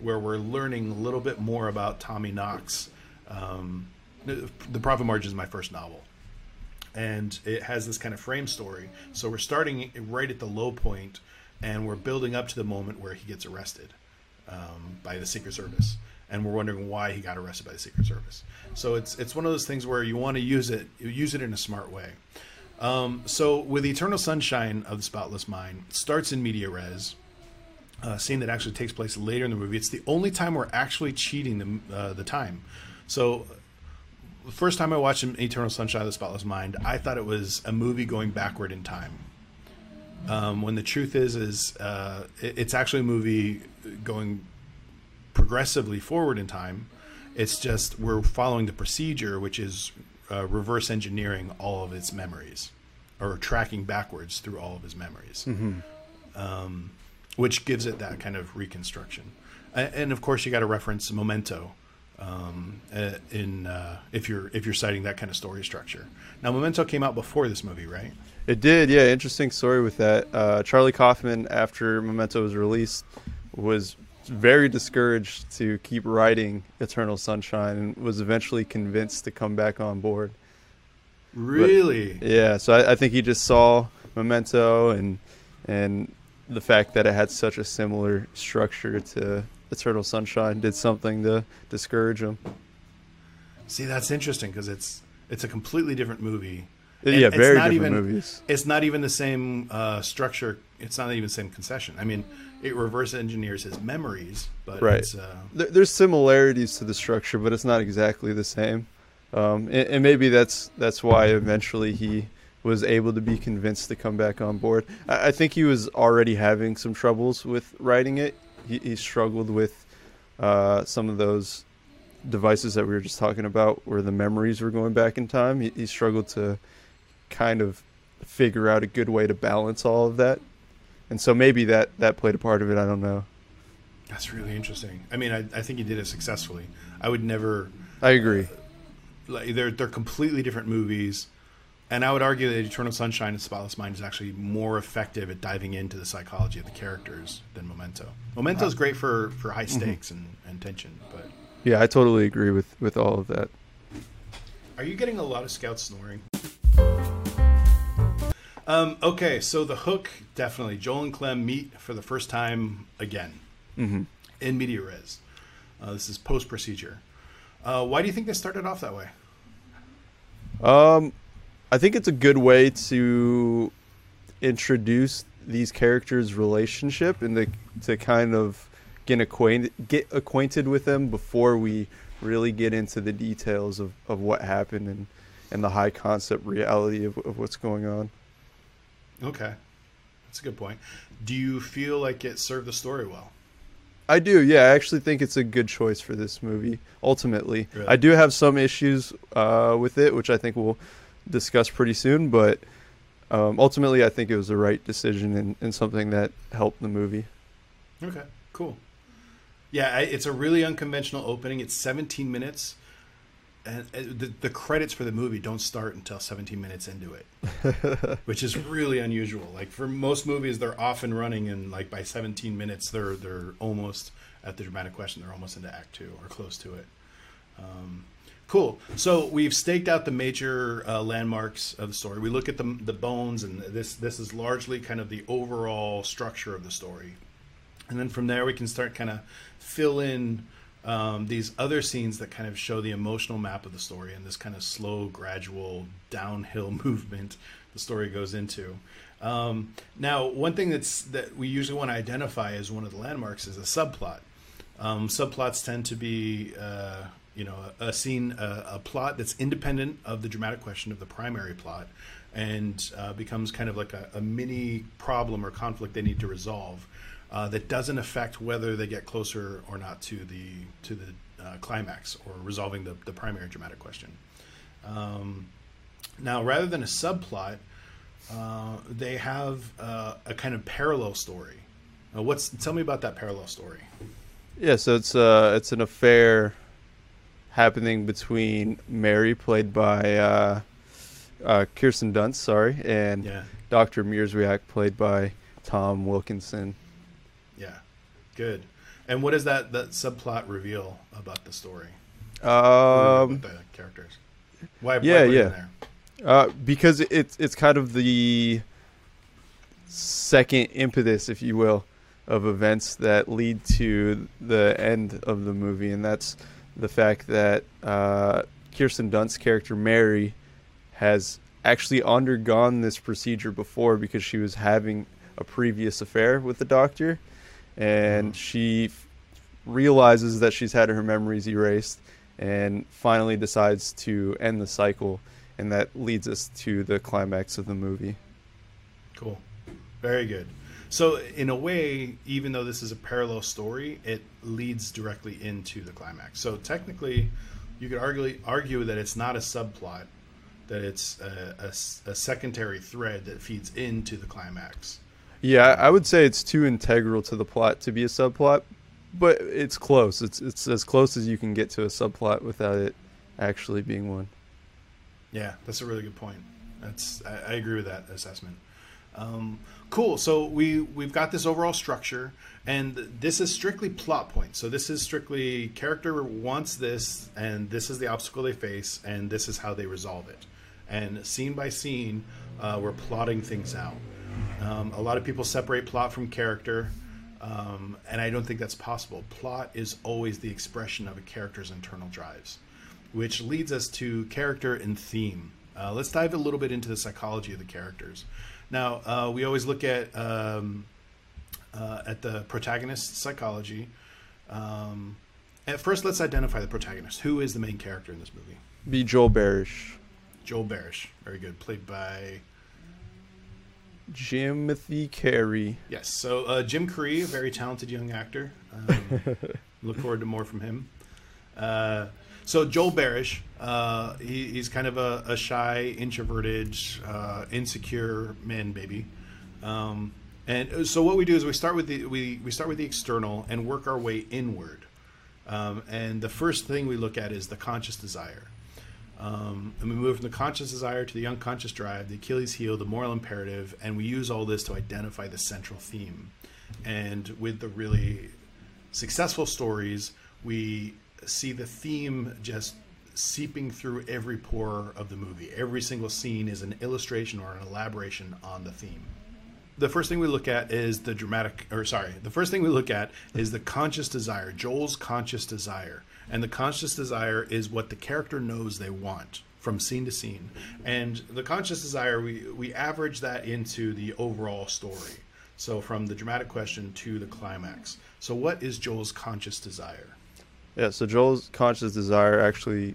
where we're learning a little bit more about tommy knox um, the, profit margin is my first novel and it has this kind of frame story. So we're starting right at the low point, and we're building up to the moment where he gets arrested um, by the Secret Service, and we're wondering why he got arrested by the Secret Service. So it's it's one of those things where you want to use it, use it in a smart way. Um, so with Eternal Sunshine of the Spotless Mind, starts in media res. A scene that actually takes place later in the movie. It's the only time we're actually cheating the uh, the time. So the first time I watched Eternal Sunshine of the Spotless Mind, I thought it was a movie going backward in time. Um, when the truth is, is uh, it, it's actually a movie going progressively forward in time. It's just we're following the procedure, which is uh, reverse engineering all of its memories, or tracking backwards through all of his memories, um, which gives it that kind of reconstruction. And of course, you got to reference Memento um, uh, in uh, if you're if you're citing that kind of story structure. Now, Memento came out before this movie, right? It did, yeah. Interesting story with that. Uh, Charlie Kaufman, after Memento was released, was very discouraged to keep writing Eternal Sunshine and was eventually convinced to come back on board. Really? Yeah, so I, I think he just saw Memento and and the fact that it had such a similar structure to Eternal Sunshine did something to discourage him. See, that's interesting because it's it's a completely different movie. Yeah, And it's very not different even- movies. It's not even the same uh, structure. It's not even the same concession. I mean, it reverse engineers his memories, but Right. it's uh, There, there's similarities to the structure, but it's not exactly the same. Um, and, and maybe that's that's why eventually he was able to be convinced to come back on board. I, I think he was already having some troubles with writing it. He, he struggled with uh, some of those devices that we were just talking about, where the memories were going back in time. He, he struggled to kind of figure out a good way to balance all of that, and so maybe that that played a part of it. I don't know. that's really interesting. I mean, I, I think he did it successfully. I would never I agree. like they're they're completely different movies, and I would argue that Eternal Sunshine and Spotless Mind is actually more effective at diving into the psychology of the characters than Memento. Memento is great for for high stakes and, and tension, but Yeah, I totally agree with with all of that. Are you getting a lot of scouts snoring? Um, okay, so the hook definitely. Joel and Clem meet for the first time again in media res. Uh, this is post procedure. Uh, why do you think they started off that way? Um, I think it's a good way to introduce these characters' relationship and to to kind of get acquainted get acquainted with them before we really get into the details of, of what happened and, and the high concept reality of, of what's going on. Okay, that's a good point. Do you feel like it served the story well? I do, yeah. I actually think it's a good choice for this movie. Ultimately, Really? I do have some issues uh, with it, which I think we'll discuss pretty soon. But um, ultimately, I think it was the right decision and, and something that helped the movie. Okay, cool. Yeah, I, it's a really unconventional opening. It's 17 minutes, and uh, the, the credits for the movie don't start until 17 minutes into it, <laughs> which is really unusual. Like for most movies, they're off and running, and like by 17 minutes, they're they're almost at the dramatic question. They're almost into Act Two or close to it. Um, cool. So we've staked out the major uh, landmarks of the story. We look at the the bones, and this this is largely kind of the overall structure of the story and then from there we can start kind of fill in um, these other scenes that kind of show the emotional map of the story and this kind of slow gradual downhill <laughs> movement the story goes into um, now one thing that's that we usually want to identify as one of the landmarks is a subplot um, subplots tend to be uh, you know a, scene a, a plot that's independent of the dramatic question of the primary plot and uh, becomes kind of like a, a mini problem or conflict they need to resolve uh, that doesn't affect whether they get closer or not to the to the uh, climax or resolving the, the primary dramatic question. Um, now, rather than a subplot, uh, they have uh, a kind of parallel story. What's tell me about that parallel story? Yeah, so it's uh it's an affair happening between Mary, played by uh, uh, Kirsten Dunst, sorry, and Yeah, Dr. Mierzwiak, played by Tom Wilkinson. yeah, good. And what does that that subplot reveal about the story? Um, the characters. Why? yeah, why in yeah. there? Uh, because it's it's kind of the second impetus, if you will, of events that lead to the end of the movie, and that's the fact that uh, Kirsten Dunst's character Mary has actually undergone this procedure before because she was having a previous affair with the doctor, and she f- realizes that she's had her memories erased, and finally decides to end the cycle and that leads us to the climax of the movie. Cool. Very good. So in a way, even though this is a parallel story, it leads directly into the climax. So technically, you could argue argue that it's not a subplot, that it's a, a, a secondary thread that feeds into the climax. Yeah, I would say it's too integral to the plot to be a subplot, but it's close. It's it's as close as you can get to a subplot without it actually being one. Yeah, that's a really good point. That's I, I agree with that assessment. Um, cool. So we we've got this overall structure, and this is strictly plot points. So this is strictly character wants this, and this is the obstacle they face, and this is how they resolve it. And scene by scene, uh, we're plotting things out. Um, a lot of people separate plot from character, um, and I don't think that's possible. Plot is always the expression of a character's internal drives, which leads us to character and theme. Uh, let's dive a little bit into the psychology of the characters. Now, uh, we always look at um, uh, at the protagonist's psychology. Um, at first, let's identify the protagonist. Who is the main character in this movie? Be Joel Barish. Joel Barish, very good, played by Jimothy Carrey. yes. So uh, Jim a very talented young actor. Um, <laughs> look forward to more from him. So Joel Barish, uh, he, he's kind of a, a shy, introverted, uh, insecure man, baby. Um, and so what we do is we start with the we, we start with the external and work our way inward. Um, and the first thing we look at is the conscious desire. Um, and we move from the conscious desire to the unconscious drive, the Achilles heel, the moral imperative, and we use all this to identify the central theme. And with the really successful stories, we see the theme just seeping through every pore of the movie. Every single scene is an illustration or an elaboration on the theme. The first thing we look at is the dramatic, or sorry, the first thing we look at is the conscious desire, Joel's conscious desire. And the conscious desire is what the character knows they want from scene to scene. And the conscious desire, we, we average that into the overall story. So from the dramatic question to the climax. So, what is Joel's conscious desire? Yeah, so Joel's conscious desire actually,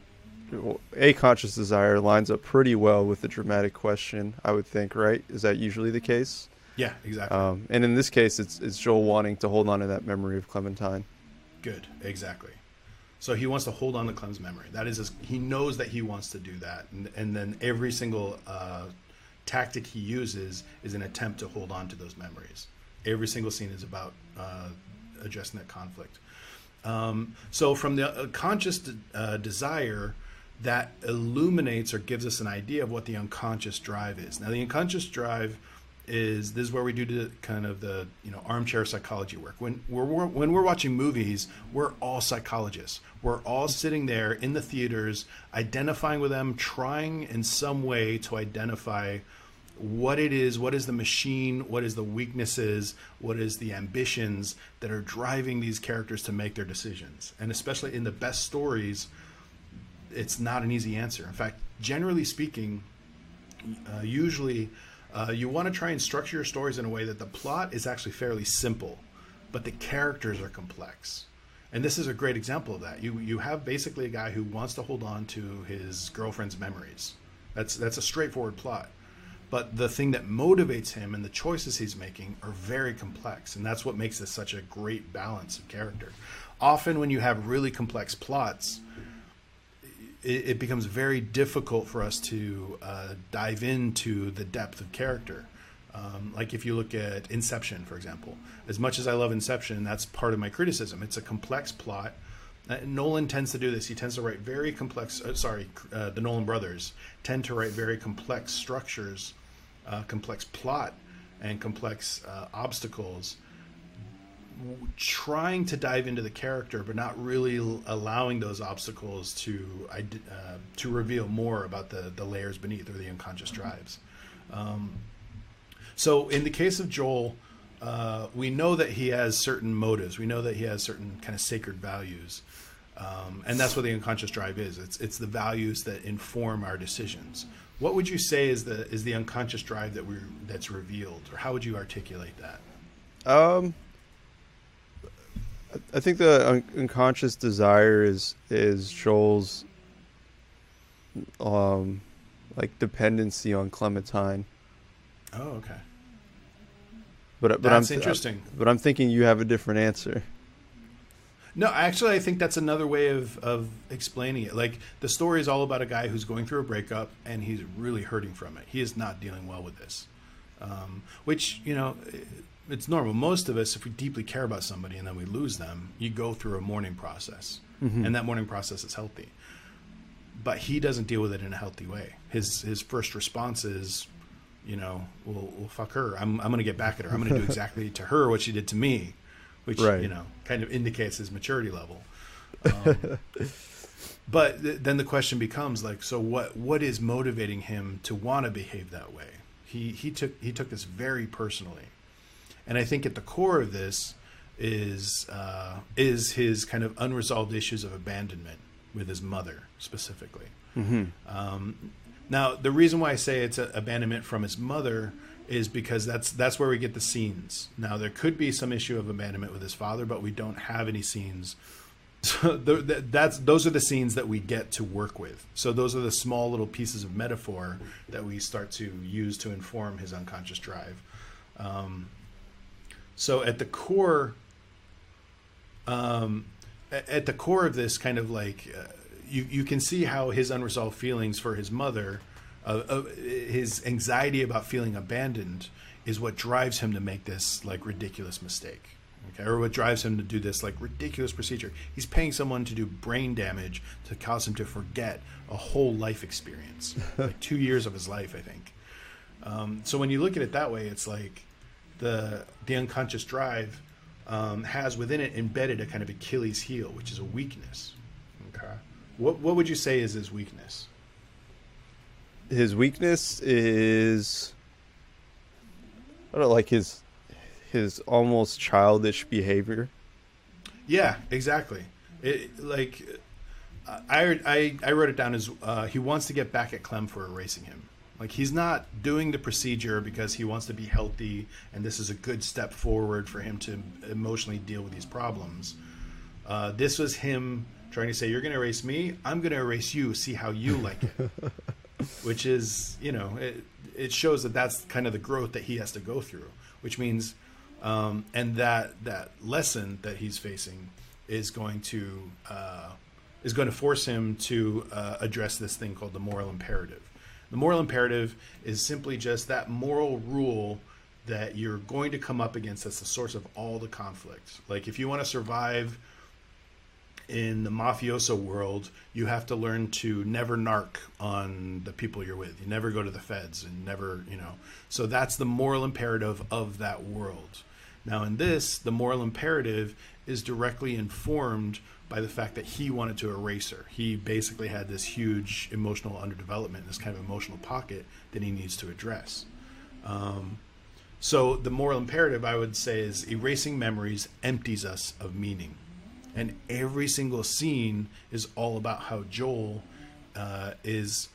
a conscious desire lines up pretty well with the dramatic question, I would think, right? Is that usually the case? Yeah, exactly. Um, and in this case, it's, it's Joel wanting to hold on to that memory of Clementine. Good, exactly. So he wants to hold on to Clem's memory. That is, his, he knows that he wants to do that, and, and then every single uh, tactic he uses is an attempt to hold on to those memories. Every single scene is about uh, addressing that conflict. Um, so from the uh, conscious uh, desire, that illuminates or gives us an idea of what the unconscious drive is. Now, the unconscious drive is this is where we do the kind of the you know armchair psychology work. When we're, we're when we're watching movies, we're all psychologists. We're all sitting there in the theaters, identifying with them, trying in some way to identify what it is, what is the machine, what is the weaknesses, what is the ambitions that are driving these characters to make their decisions. And especially in the best stories, it's not an easy answer. In fact, generally speaking, uh, usually uh, you want to try and structure your stories in a way that the plot is actually fairly simple, but the characters are complex. And this is a great example of that. You you have basically a guy who wants to hold on to his girlfriend's memories. That's that's a straightforward plot. But the thing that motivates him and the choices he's making are very complex, and that's what makes this such a great balance of character. Often, when you have really complex plots, it, it becomes very difficult for us to uh, dive into the depth of character. Um, like if you look at Inception, for example, as much as I love Inception, that's part of my criticism. It's a complex plot. Uh, Nolan tends to do this. He tends to write very complex. Uh, sorry, uh, the Nolan brothers tend to write very complex structures, uh, complex plot, and complex uh, obstacles trying to dive into the character, but not really l- allowing those obstacles to uh, to reveal more about the the layers beneath or the unconscious drives. Um, so, in the case of Joel, uh, we know that he has certain motives. We know that he has certain kind of sacred values, um, and that's what the unconscious drive is. It's it's the values that inform our decisions. What would you say is the is the unconscious drive that we that's revealed, or how would you articulate that? Um, I think the un- unconscious desire is is Joel's um like dependency on Clementine. Oh, okay. But but That's I'm interesting. But I'm thinking you have a different answer. No, actually, I think that's another way of, of explaining it. Like, the story is all about a guy who's going through a breakup and he's really hurting from it. He is not dealing well with this. Um, which, you know, it's normal. Most of us, if we deeply care about somebody and then we lose them, you go through a mourning process. And that mourning process is healthy. But he doesn't deal with it in a healthy way. His his first response is, you know, well, well fuck her. I'm, I'm going to get back at her. I'm going to do <laughs> exactly to her what she did to me, which, Right. you know, kind of indicates his maturity level. Um, <laughs> but th- then the question becomes like, so what? What is motivating him to want to behave that way? He he took he took this very personally, and I think at the core of this is uh, is his kind of unresolved issues of abandonment with his mother specifically. Um, now, the reason why I say it's a abandonment from his mother is because that's that's where we get the scenes. Now, there could be some issue of abandonment with his father, but we don't have any scenes. So th- th- that's those are the scenes that we get to work with. So those are the small little pieces of metaphor that we start to use to inform his unconscious drive. Um, so at the core, um, at the core of this kind of like uh, you you can see how his unresolved feelings for his mother, uh, uh, his anxiety about feeling abandoned, is what drives him to make this like ridiculous mistake. Okay, or what drives him to do this like ridiculous procedure. He's paying someone to do brain damage to cause him to forget a whole life experience, <laughs> like two years of his life, I think. Um, so when you look at it that way, it's like the the unconscious drive um, has within it embedded a kind of Achilles heel, which is a weakness. Okay. What what would you say is his weakness? His weakness is I don't know, like his his almost childish behavior. Yeah, exactly. It, like I, I I wrote it down as uh, he wants to get back at Clem for erasing him. Like he's not doing the procedure because he wants to be healthy, and this is a good step forward for him to emotionally deal with these problems. Uh, this was him trying to say, "You're going to erase me. I'm going to erase you. See how you like it." <laughs> which is you know it, it shows that that's kind of the growth that he has to go through which means um, and that that lesson that he's facing is going to uh, is going to force him to uh, address this thing called the moral imperative. The moral imperative is simply just that moral rule that you're going to come up against that's the source of all the conflict. Like if you want to survive in the mafioso world, you have to learn to never narc on the people you're with. You never go to the feds and never, you know. So that's the moral imperative of that world. Now, in this, the moral imperative is directly informed by the fact that he wanted to erase her. He basically had this huge emotional underdevelopment, this kind of emotional pocket that he needs to address. Um, so the moral imperative, I would say, is erasing memories empties us of meaning and every single scene is all about how Joel uh, is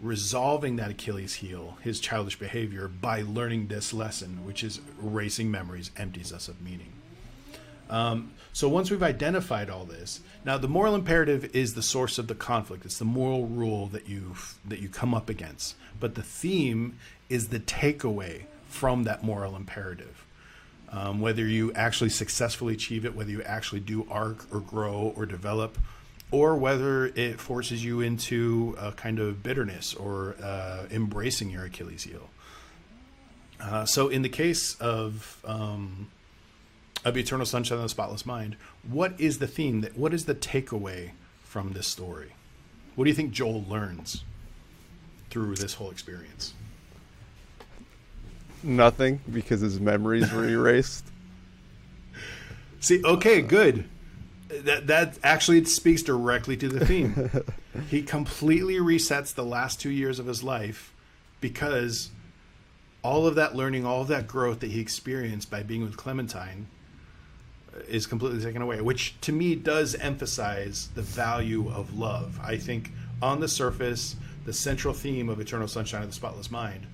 resolving that Achilles heel, his childish behavior, by learning this lesson, which is erasing memories empties us of meaning. Um, so once we've identified all this, now the moral imperative is the source of the conflict. It's the moral rule that you that you come up against. But the theme is the takeaway from that moral imperative um, whether you actually successfully achieve it, whether you actually do arc or grow or develop, or whether it forces you into a kind of bitterness or uh, embracing your Achilles heel. Uh, so, in the case of um, of Eternal Sunshine of the Spotless Mind, what is the theme? That what is the takeaway from this story? What do you think Joel learns through this whole experience? Nothing because his memories were erased. <laughs> See, okay, good. That that actually speaks directly to the theme. <laughs> he completely resets the last two years of his life because all of that learning, all of that growth that he experienced by being with Clementine uh, is completely taken away, which to me does emphasize the value of love. I think on the surface, the central theme of Eternal Sunshine of the Spotless Mind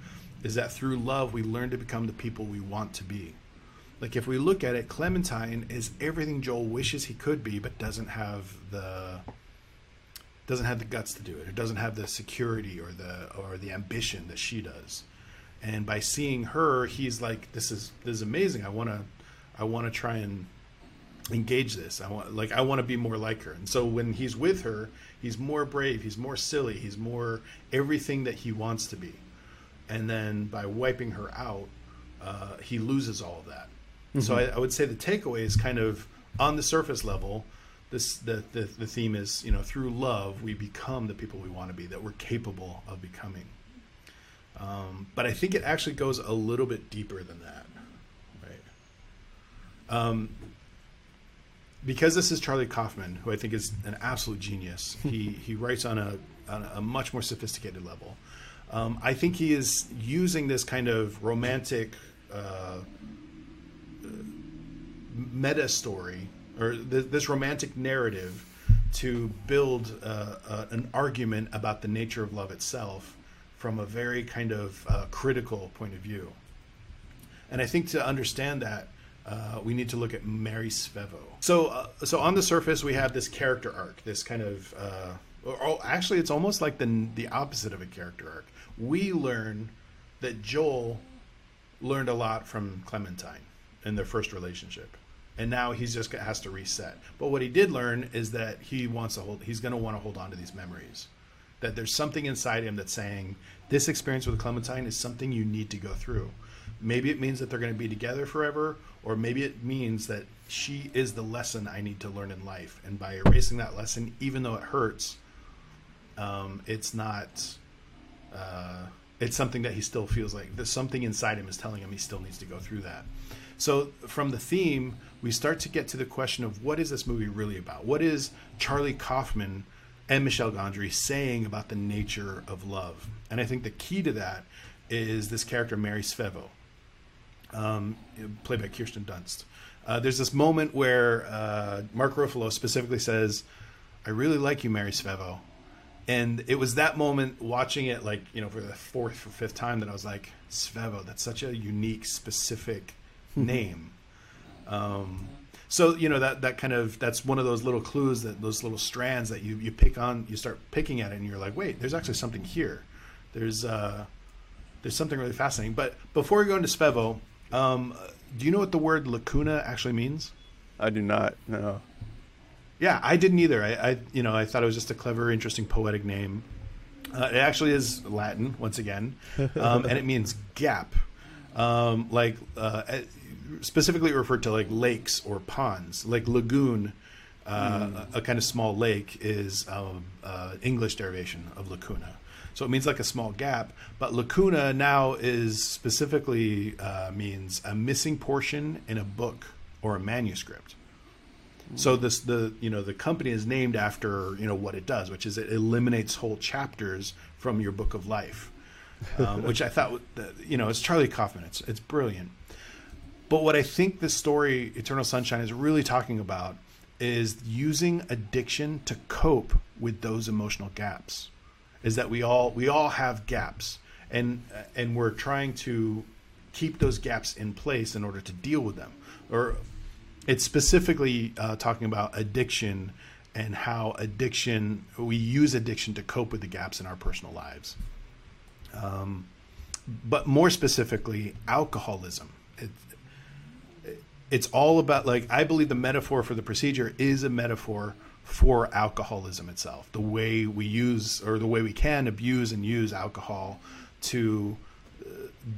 is that through love we learn to become the people we want to be. Like if we look at it, Clementine is everything Joel wishes he could be, but doesn't have the doesn't have the guts to do it, or doesn't have the security or the or the ambition that she does. and by seeing her, he's like, "This is this is amazing. I want to, I want to try and engage this. I want like I want to be more like her." And so when he's with her, he's more brave. He's more silly. He's more everything that he wants to be. And then by wiping her out, uh, he loses all of that. So I, I would say the takeaway is kind of on the surface level. This the, the the theme is you know through love we become the people we want to be that we're capable of becoming. Um, but I think it actually goes a little bit deeper than that, right? Um, because this is Charlie Kaufman, who I think is an absolute genius. he he writes on a on a much more sophisticated level. Um, I think he is using this kind of romantic uh, meta story or th- this romantic narrative to build uh, uh, an argument about the nature of love itself from a very kind of uh, critical point of view. And I think to understand that, uh, we need to look at Mary Svevo. So, uh, so on the surface, we have this character arc, this kind of, uh, or, or actually, it's almost like the the opposite of a character arc. We learn that Joel learned a lot from Clementine in their first relationship, and now he's just has to reset. But what he did learn is that he wants to hold. He's going to want to hold on to these memories. That there's something inside him that's saying this experience with Clementine is something you need to go through. Maybe it means that they're going to be together forever, or maybe it means that she is the lesson I need to learn in life. And by erasing that lesson, even though it hurts, um, it's not. Uh, it's something that he still feels like there's something inside him is telling him he still needs to go through that. So from the theme, we start to get to the question of what is this movie really about? What is Charlie Kaufman and Michel Gondry saying about the nature of love? And I think the key to that is this character Mary Svevo, um, played by Kirsten Dunst. Uh, there's this moment where uh, Mark Ruffalo specifically says, "I really like you, Mary Svevo," and it was that moment watching it, like you know, for the fourth or fifth time, that I was like, "Svevo, that's such a unique, specific name." Um, so you know that that kind of that's one of those little clues that those little strands that you you pick on, you start picking at it, and you're like, "Wait, there's actually something here." There's uh, there's something really fascinating. But before we go into Svevo, um, do you know what the word lacuna actually means? I do not. No. Yeah, I didn't either. I, I you know, I thought it was just a clever, interesting, poetic name. Uh, it actually is Latin once again, um, and it means gap, um, like uh, specifically referred to like lakes or ponds, like lagoon. Uh, a, a kind of small lake is um, uh, English derivation of lacuna. So it means like a small gap, but lacuna now is specifically uh, means a missing portion in a book or a manuscript. So this the you know the company is named after you know what it does, which is it eliminates whole chapters from your book of life, um, <laughs> which I thought you know it's Charlie Kaufman. It's it's brilliant. But what I think this story, Eternal Sunshine, is really talking about is using addiction to cope with those emotional gaps is that we all we all have gaps and and we're trying to keep those gaps in place in order to deal with them or it's specifically uh, talking about addiction and how addiction we use addiction to cope with the gaps in our personal lives. Um, but more specifically alcoholism. It, it's all about like i believe the metaphor for the procedure is a metaphor for alcoholism itself, the way we use or the way we can abuse and use alcohol to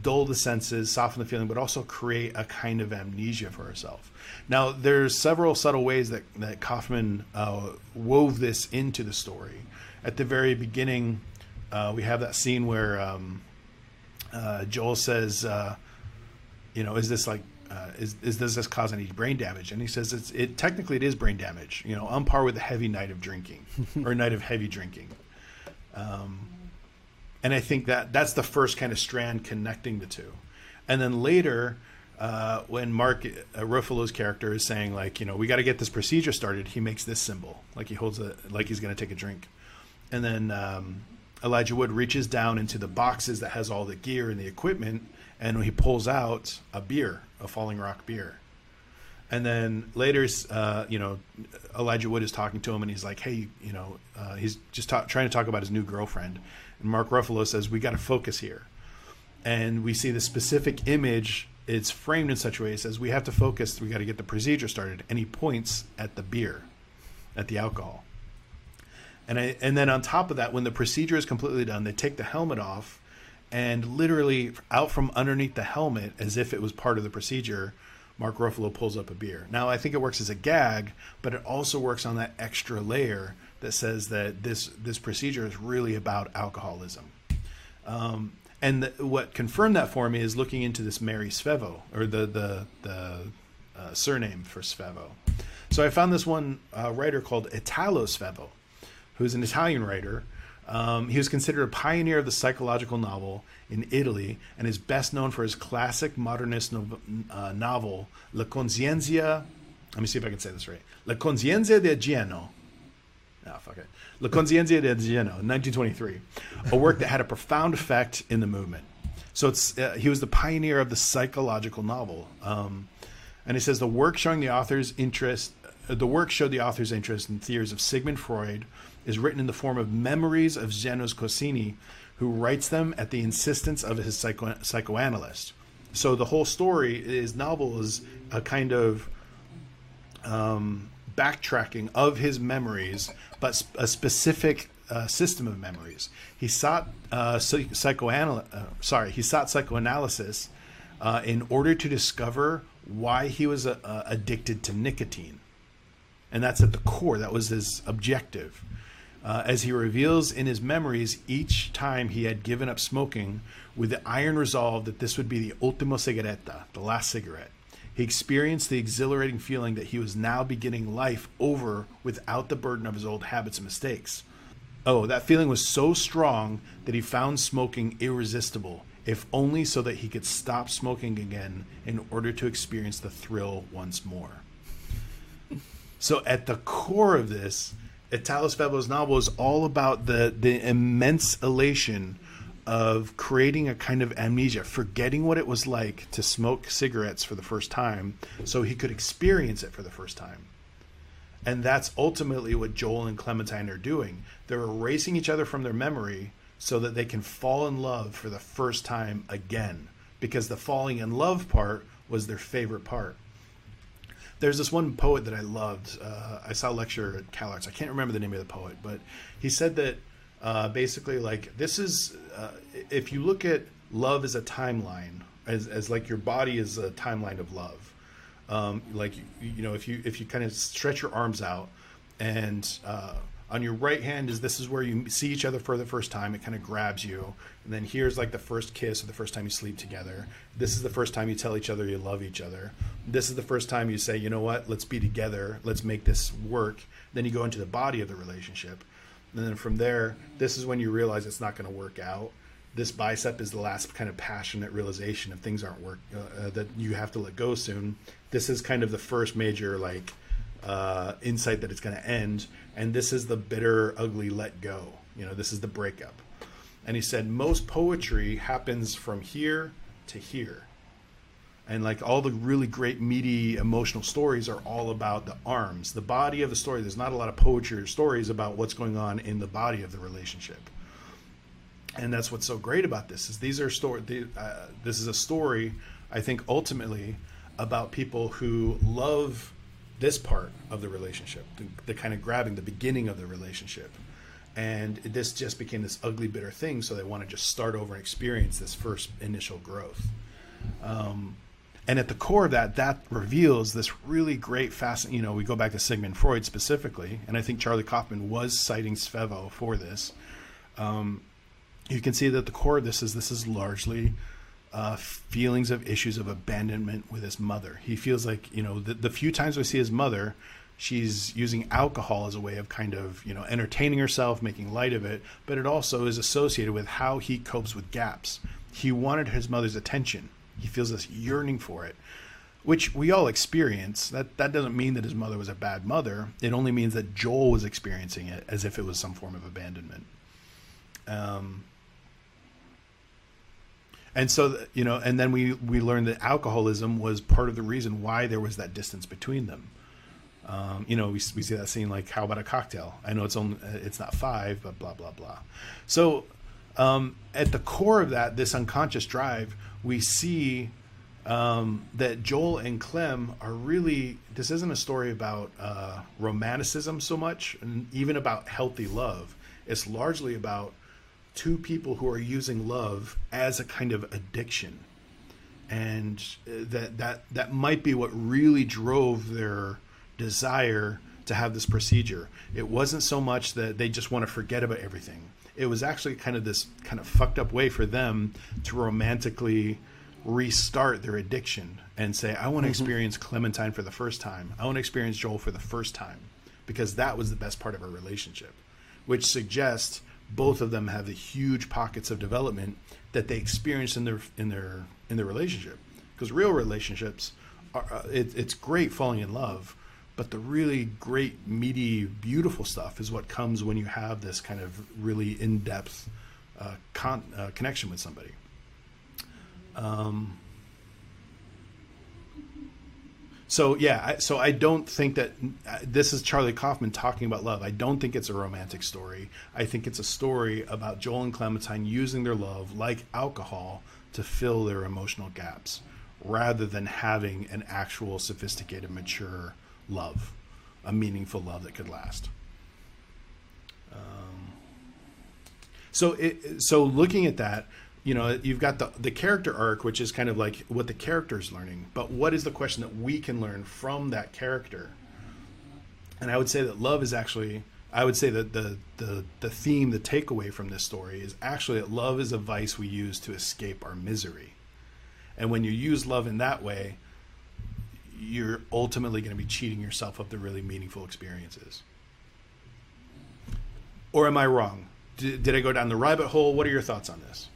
dull the senses, soften the feeling, but also create a kind of amnesia for herself. Now, there's several subtle ways that, that Kaufman uh, wove this into the story. At the very beginning, uh, we have that scene where um, uh, Joel says, uh, you know, is this like uh, is, is does this cause any brain damage? And he says it's it technically it is brain damage. You know, on par with a heavy night of drinking <laughs> or a night of heavy drinking. Um, and I think that that's the first kind of strand connecting the two. And then later, uh, when Mark uh, Ruffalo's character is saying like, you know, we got to get this procedure started, he makes this symbol, like he holds a like he's going to take a drink, and then um, Elijah Wood reaches down into the boxes that has all the gear and the equipment, and he pulls out a beer, a Falling Rock beer. And then later, uh, you know, Elijah Wood is talking to him, and he's like, "Hey, you know, uh, he's just ta- trying to talk about his new girlfriend." And Mark Ruffalo says, "We got to focus here." and we see the specific image. It's framed in such a way it says we have to focus. We got to get the procedure started, and he points at the beer, at the alcohol. And I, and then on top of that, when the procedure is completely done, they take the helmet off, and literally out from underneath the helmet, as if it was part of the procedure, Mark Ruffalo pulls up a beer. Now I think it works as a gag, but it also works on that extra layer that says that this this procedure is really about alcoholism. Um, and the, what confirmed that for me is looking into this Mary Svevo or the the the uh, surname for Svevo. So I found this one uh, writer called Italo Svevo, who's an Italian writer. Um, he was considered a pioneer of the psychological novel in Italy and is best known for his classic modernist no- uh, novel La Conzienzia. Let me see if I can say this right. La Conzienzia del Gieno. Ah, fuck it. La Conzienzia del Gieno, 1923, a work that had a profound effect in the movement. So it's uh, he was the pioneer of the psychological novel. Um, and he says the work showing the author's interest, uh, the work showed the author's interest in theories of Sigmund Freud, is written in the form of memories of Janos Cossini, who writes them at the insistence of his psycho- psychoanalyst. So the whole story, his novel, is a kind of um, backtracking of his memories, but a specific uh, system of memories. He sought uh, psychoanal- uh, sorry, he sought psychoanalysis uh, in order to discover why he was uh, uh, addicted to nicotine, and that's at the core. That was his objective. Uh, as he reveals in his memories, each time he had given up smoking with the iron resolve that this would be the ultimo sigaretta, the last cigarette. He experienced the exhilarating feeling that he was now beginning life over without the burden of his old habits and mistakes. Oh, that feeling was so strong that he found smoking irresistible, if only so that he could stop smoking again in order to experience the thrill once more. So, at the core of this, Italo Svevo's novel is all about the, the immense elation of creating a kind of amnesia, forgetting what it was like to smoke cigarettes for the first time so he could experience it for the first time. And that's ultimately what Joel and Clementine are doing. They're erasing each other from their memory so that they can fall in love for the first time again. Because the falling in love part was their favorite part. There's this one poet that I loved. Uh, I saw a lecture at CalArts. I can't remember the name of the poet, but he said that uh, basically, like, this is uh, if you look at love as a timeline, as, as like your body is a timeline of love um, like you, you know if you if you kind of stretch your arms out and uh, on your right hand is this is where you see each other for the first time it kind of grabs you and then here's like the first kiss or the first time you sleep together. This is the first time you tell each other you love each other. This is the first time you say you know what? Let's be together. Let's make this work. Then you go into the body of the relationship and then from there this is when you realize it's not going to work out this bicep is the last kind of passionate realization of things aren't work uh, uh, that you have to let go soon. This is kind of the first major like uh, insight that it's going to end, and this is the bitter, ugly let go. You know, this is the breakup. And he said most poetry happens from here to here. And like all the really great meaty emotional stories are all about the arms, the body of the story. There's not a lot of poetry or stories about what's going on in the body of the relationship. And that's what's so great about this is these are story uh, this is a story i think ultimately about people who love this part of the relationship the, the kind of grabbing the beginning of the relationship. And this just became this ugly bitter thing so they want to just start over and experience this first initial growth. Um, and at the core of that that reveals this really great fascinating you know we go back to sigmund freud specifically and i think charlie kaufman was citing svevo for this um, you can see that the core of this is this is largely uh, feelings of issues of abandonment with his mother. He feels like you know the, the few times we see his mother, she's using alcohol as a way of kind of you know entertaining herself, making light of it. But it also is associated with how he copes with gaps. He wanted his mother's attention. He feels this yearning for it, which we all experience. That that doesn't mean that his mother was a bad mother. It only means that Joel was experiencing it as if it was some form of abandonment. Um, and so you know and then we we learned that alcoholism was part of the reason why there was that distance between them um, you know we, we see that scene like how about a cocktail i know it's only it's not five but blah blah blah so um, at the core of that, this unconscious drive, we see um, that Joel and Clem are really. This isn't a story about uh, romanticism so much, and even about healthy love. It's largely about two people who are using love as a kind of addiction, and uh, that that that might be what really drove their desire to have this procedure. It wasn't so much that they just want to forget about everything. It was actually kind of this kind of fucked up way for them to romantically restart their addiction and say, I want to experience Clementine for the first time. I want to experience Joel for the first time because that was the best part of our relationship, which suggests both of them have the huge pockets of development that they experience in their in their in their relationship. Because real relationships are uh, it, it's great falling in love, but the really great meaty beautiful stuff is what comes when you have this kind of really in depth uh, con- uh, connection with somebody. Um, so yeah, I, so I don't think that uh, this is Charlie Kaufman talking about love. I don't think it's a romantic story. I think it's a story about Joel and Clementine using their love like alcohol to fill their emotional gaps, rather than having an actual sophisticated, mature love, a meaningful love that could last. Um, so it, so looking at that, you know, you've got the the character arc, which is kind of like what the character is learning. But what is the question that we can learn from that character? And I would say that love is actually I would say that the the the theme, the takeaway from this story is actually that love is a vice we use to escape our misery. And when you use love in that way, you're ultimately going to be cheating yourself of the really meaningful experiences. Or am I wrong? Did, did I go down the rabbit hole? What are your thoughts on this?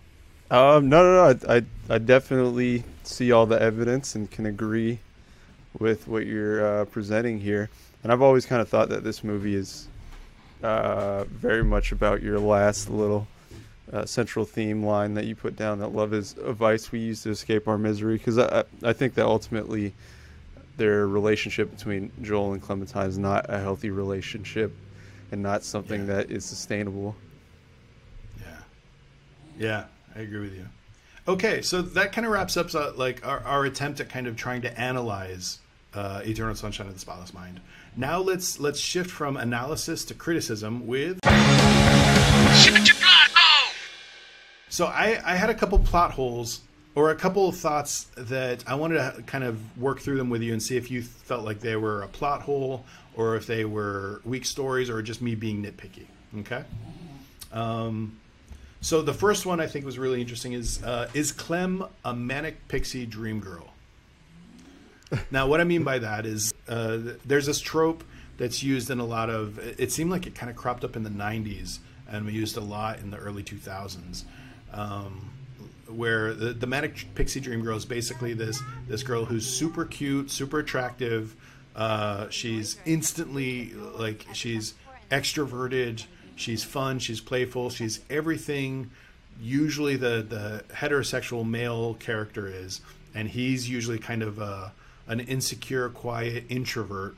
Um, no, no, no. I, I, I definitely see all the evidence and can agree with what you're uh, presenting here. And I've always kind of thought that this movie is uh, very much about your last little uh, central theme line that you put down that love is a vice we use to escape our misery. Because I, I think that ultimately their relationship between Joel and Clementine is not a healthy relationship and not something Yeah. that is sustainable. Yeah. Yeah, I agree with you. Okay, so that kind of wraps up uh, like our, our attempt at kind of trying to analyze uh, Eternal Sunshine of the Spotless Mind. Now let's let's shift from analysis to criticism with. Ship it to blood, oh! So I, I had a couple plot holes or a couple of thoughts that I wanted to kind of work through them with you and see if you felt like they were a plot hole or if they were weak stories or just me being nitpicky. Okay. Um, so the first one I think was really interesting is uh, is Clem a manic pixie dream girl? Now, what I mean by that is uh, there's this trope that's used in a lot of. It seemed like it kind of cropped up in the '90s and we used a lot in the early 2000s, um, where the, the manic pixie dream girl is basically this this girl who's super cute, super attractive. Uh, she's instantly like she's extroverted. She's fun. She's playful. She's everything. Usually, the the heterosexual male character is, and he's usually kind of a, an insecure, quiet introvert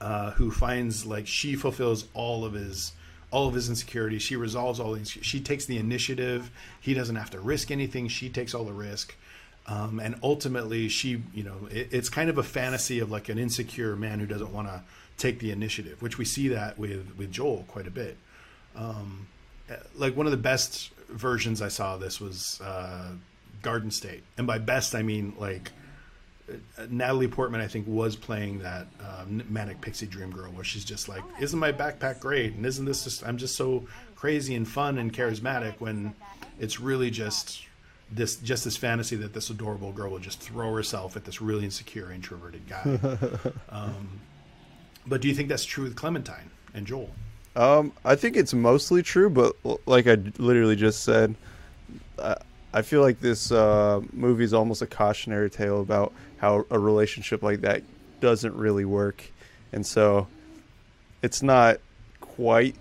uh, who finds like she fulfills all of his all of his insecurities. She resolves all these. She takes the initiative. He doesn't have to risk anything. She takes all the risk. Um, and ultimately, she, you know, it, it's kind of a fantasy of like an insecure man who doesn't want to take the initiative, which we see that with with Joel quite a bit. Um, like one of the best versions I saw of this was uh, Garden State, and by best I mean like Natalie Portman, I think, was playing that um, manic pixie dream girl, where she's just like, "Isn't my backpack great?" And isn't this just? I'm just so crazy and fun and charismatic. When it's really just this, just this fantasy that this adorable girl will just throw herself at this really insecure, introverted guy. <laughs> um, but do you think that's true with Clementine and Joel? Um, I think it's mostly true, but like I literally just said, I, I feel like this uh, movie is almost a cautionary tale about how a relationship like that doesn't really work, and so it's not quite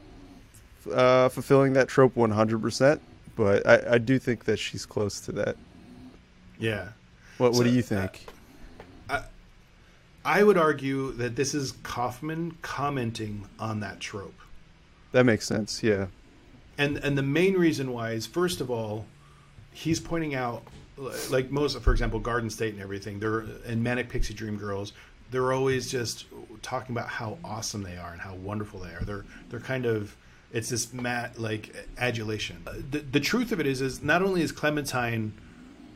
uh, fulfilling that trope 100%. But I, I do think that she's close to that. Yeah. What What So, do you uh, think? I would argue that this is Kaufman commenting on that trope. that makes sense. Yeah. and and the main reason why is first of all, he's pointing out like most, for example, Garden State and everything. They're and Manic Pixie Dream Girls. They're always just talking about how awesome they are and how wonderful they are. They're they're kind of it's this mat like adulation. Uh, The, the truth of it is is not only is Clementine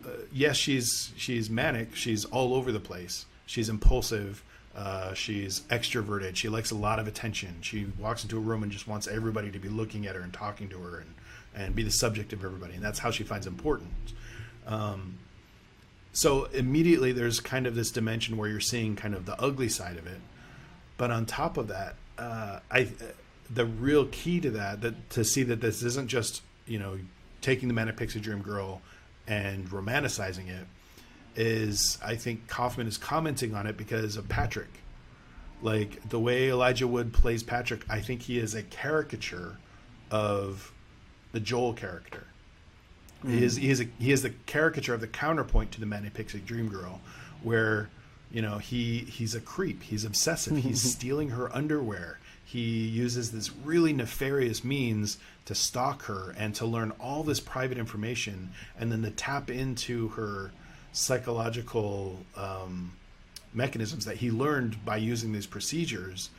uh, yes, she's she's manic. She's all over the place. She's impulsive. Uh, she's extroverted. She likes a lot of attention. She walks into a room and just wants everybody to be looking at her and talking to her and, and be the subject of everybody. And that's how she finds important. Um, so immediately there's kind of this dimension where you're seeing kind of the ugly side of it. But on top of that, uh, I the real key to that that to see that this isn't just you know taking the manic pixie dream girl and romanticizing it is I think Kaufman is commenting on it because of Patrick. Like the way Elijah Wood plays Patrick, I think he is a caricature of the Joel character. He is he is a, he is the caricature of the counterpoint to the Manic Pixie Dream Girl, where you know he he's a creep, he's obsessive, he's <laughs> stealing her underwear. He uses this really nefarious means to stalk her and to learn all this private information, and then to tap into her psychological um, mechanisms that he learned by using these procedures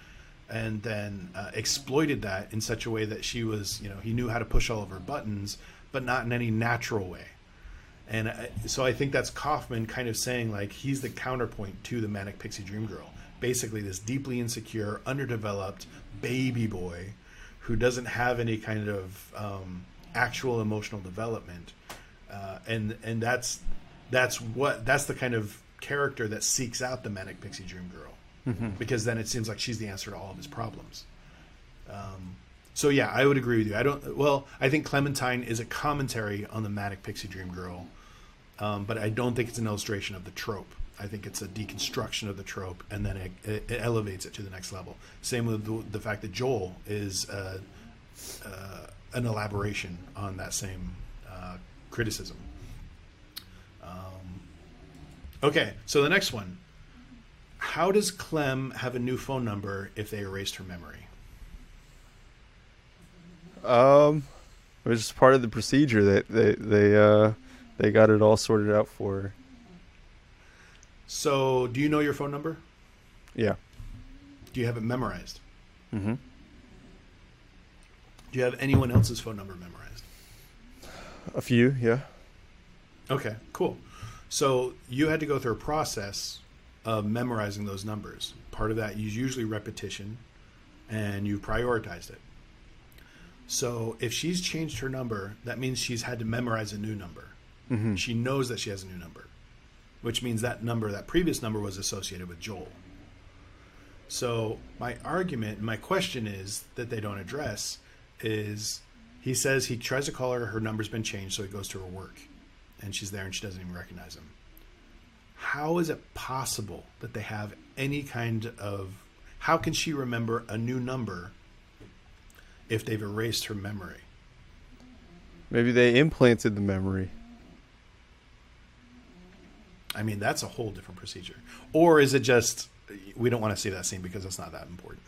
and then uh, exploited that in such a way that she was, you know, he knew how to push all of her buttons, but not in any natural way. And I, so I think that's Kaufman kind of saying like he's the counterpoint to the manic pixie dream girl. Basically, this deeply insecure, underdeveloped baby boy who doesn't have any kind of um, actual emotional development, uh, and and that's that's what that's the kind of character that seeks out the manic pixie dream girl because then it seems like she's the answer to all of his problems. Um, so yeah, I would agree with you. I don't. Well, I think Clementine is a commentary on the manic pixie dream girl, um, but I don't think it's an illustration of the trope. I think it's a deconstruction of the trope, and then it, it, it elevates it to the next level. Same with the, the fact that Joel is uh, uh, an elaboration on that same uh, criticism. Um, okay, so the next one. How does Clem have a new phone number if they erased her memory? Um, it was just part of the procedure that they they uh they got it all sorted out for her. So, do you know your phone number? Yeah. Do you have it memorized? Mm-hmm. Do you have anyone else's phone number memorized? A few, yeah. Okay, cool. So you had to go through a process of memorizing those numbers. Part of that is usually repetition, and you prioritized it. So if she's changed her number, that means she's had to memorize a new number. Mm-hmm. She knows that she has a new number, which means that number, that previous number, was associated with Joel. So my argument, my question is that they don't address is he says he tries to call her, her number's been changed, so he goes to her work, and she's there and she doesn't even recognize him. How is it possible that they have any kind of how can she remember a new number if they've erased her memory? Maybe they implanted the memory. I mean, that's a whole different procedure. Or is it just we don't want to see that scene because it's not that important?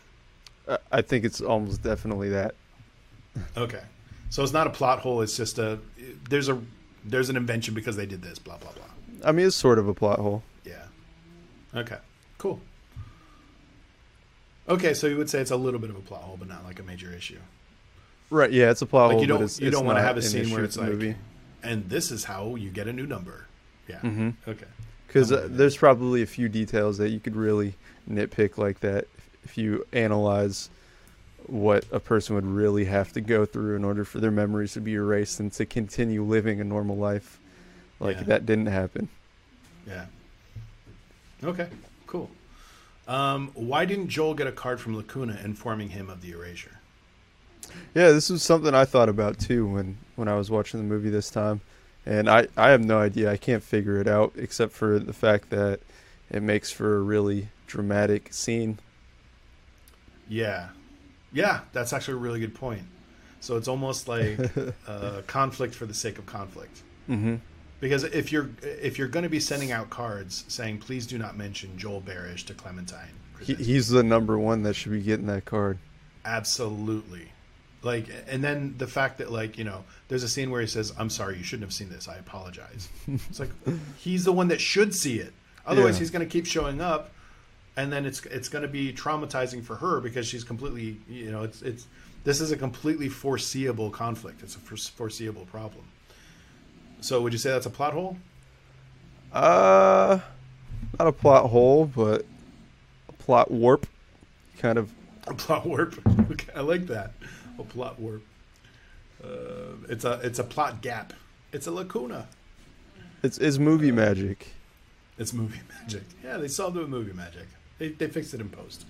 I- I think it's almost definitely that. Okay. So it's not a plot hole, it's just a there's a there's an invention because they did this, blah blah blah. I mean, it's sort of a plot hole. Yeah. Okay. Cool. Okay, so you would say it's a little bit of a plot hole, but not like a major issue. Right? Yeah, it's a plot Like hole. you don't it's, you it's don't want to have a scene where it's like, movie. and this is how you get a new number. Yeah. Mhm. Okay. because uh, there's probably a few details that you could really nitpick like that if, if you analyze what a person would really have to go through in order for their memories to be erased and to continue living a normal life. Like Yeah. that didn't happen. Yeah. Okay. Cool. Um, why didn't Joel get a card from Lacuna informing him of the erasure? Yeah, this was something I thought about too when when I was watching the movie this time, and I I have no idea. I can't figure it out except for the fact that it makes for a really dramatic scene. Yeah. Yeah, that's actually a really good point. So it's almost like <laughs> uh, conflict for the sake of conflict. Mm-hmm. Because if you're if you're going to be sending out cards saying please do not mention Joel Barish to Clementine, He, he's the number one that should be getting that card. absolutely, Like, and then the fact that like you know, there's a scene where he says, "I'm sorry, you shouldn't have seen this. I apologize." <laughs> it's like he's the one that should see it. Otherwise, Yeah. he's going to keep showing up, and then it's it's going to be traumatizing for her because she's completely you know it's it's this is a completely foreseeable conflict. It's a foreseeable problem. So, would you say that's a plot hole? Uh, not a plot hole, but a plot warp. Kind of. A plot warp. <laughs> Okay, I like that. A plot warp. Uh, it's a it's a plot gap. It's a lacuna. It's it's movie magic. It's movie <laughs> magic. Yeah, they solved it with movie magic. They they fixed it in post.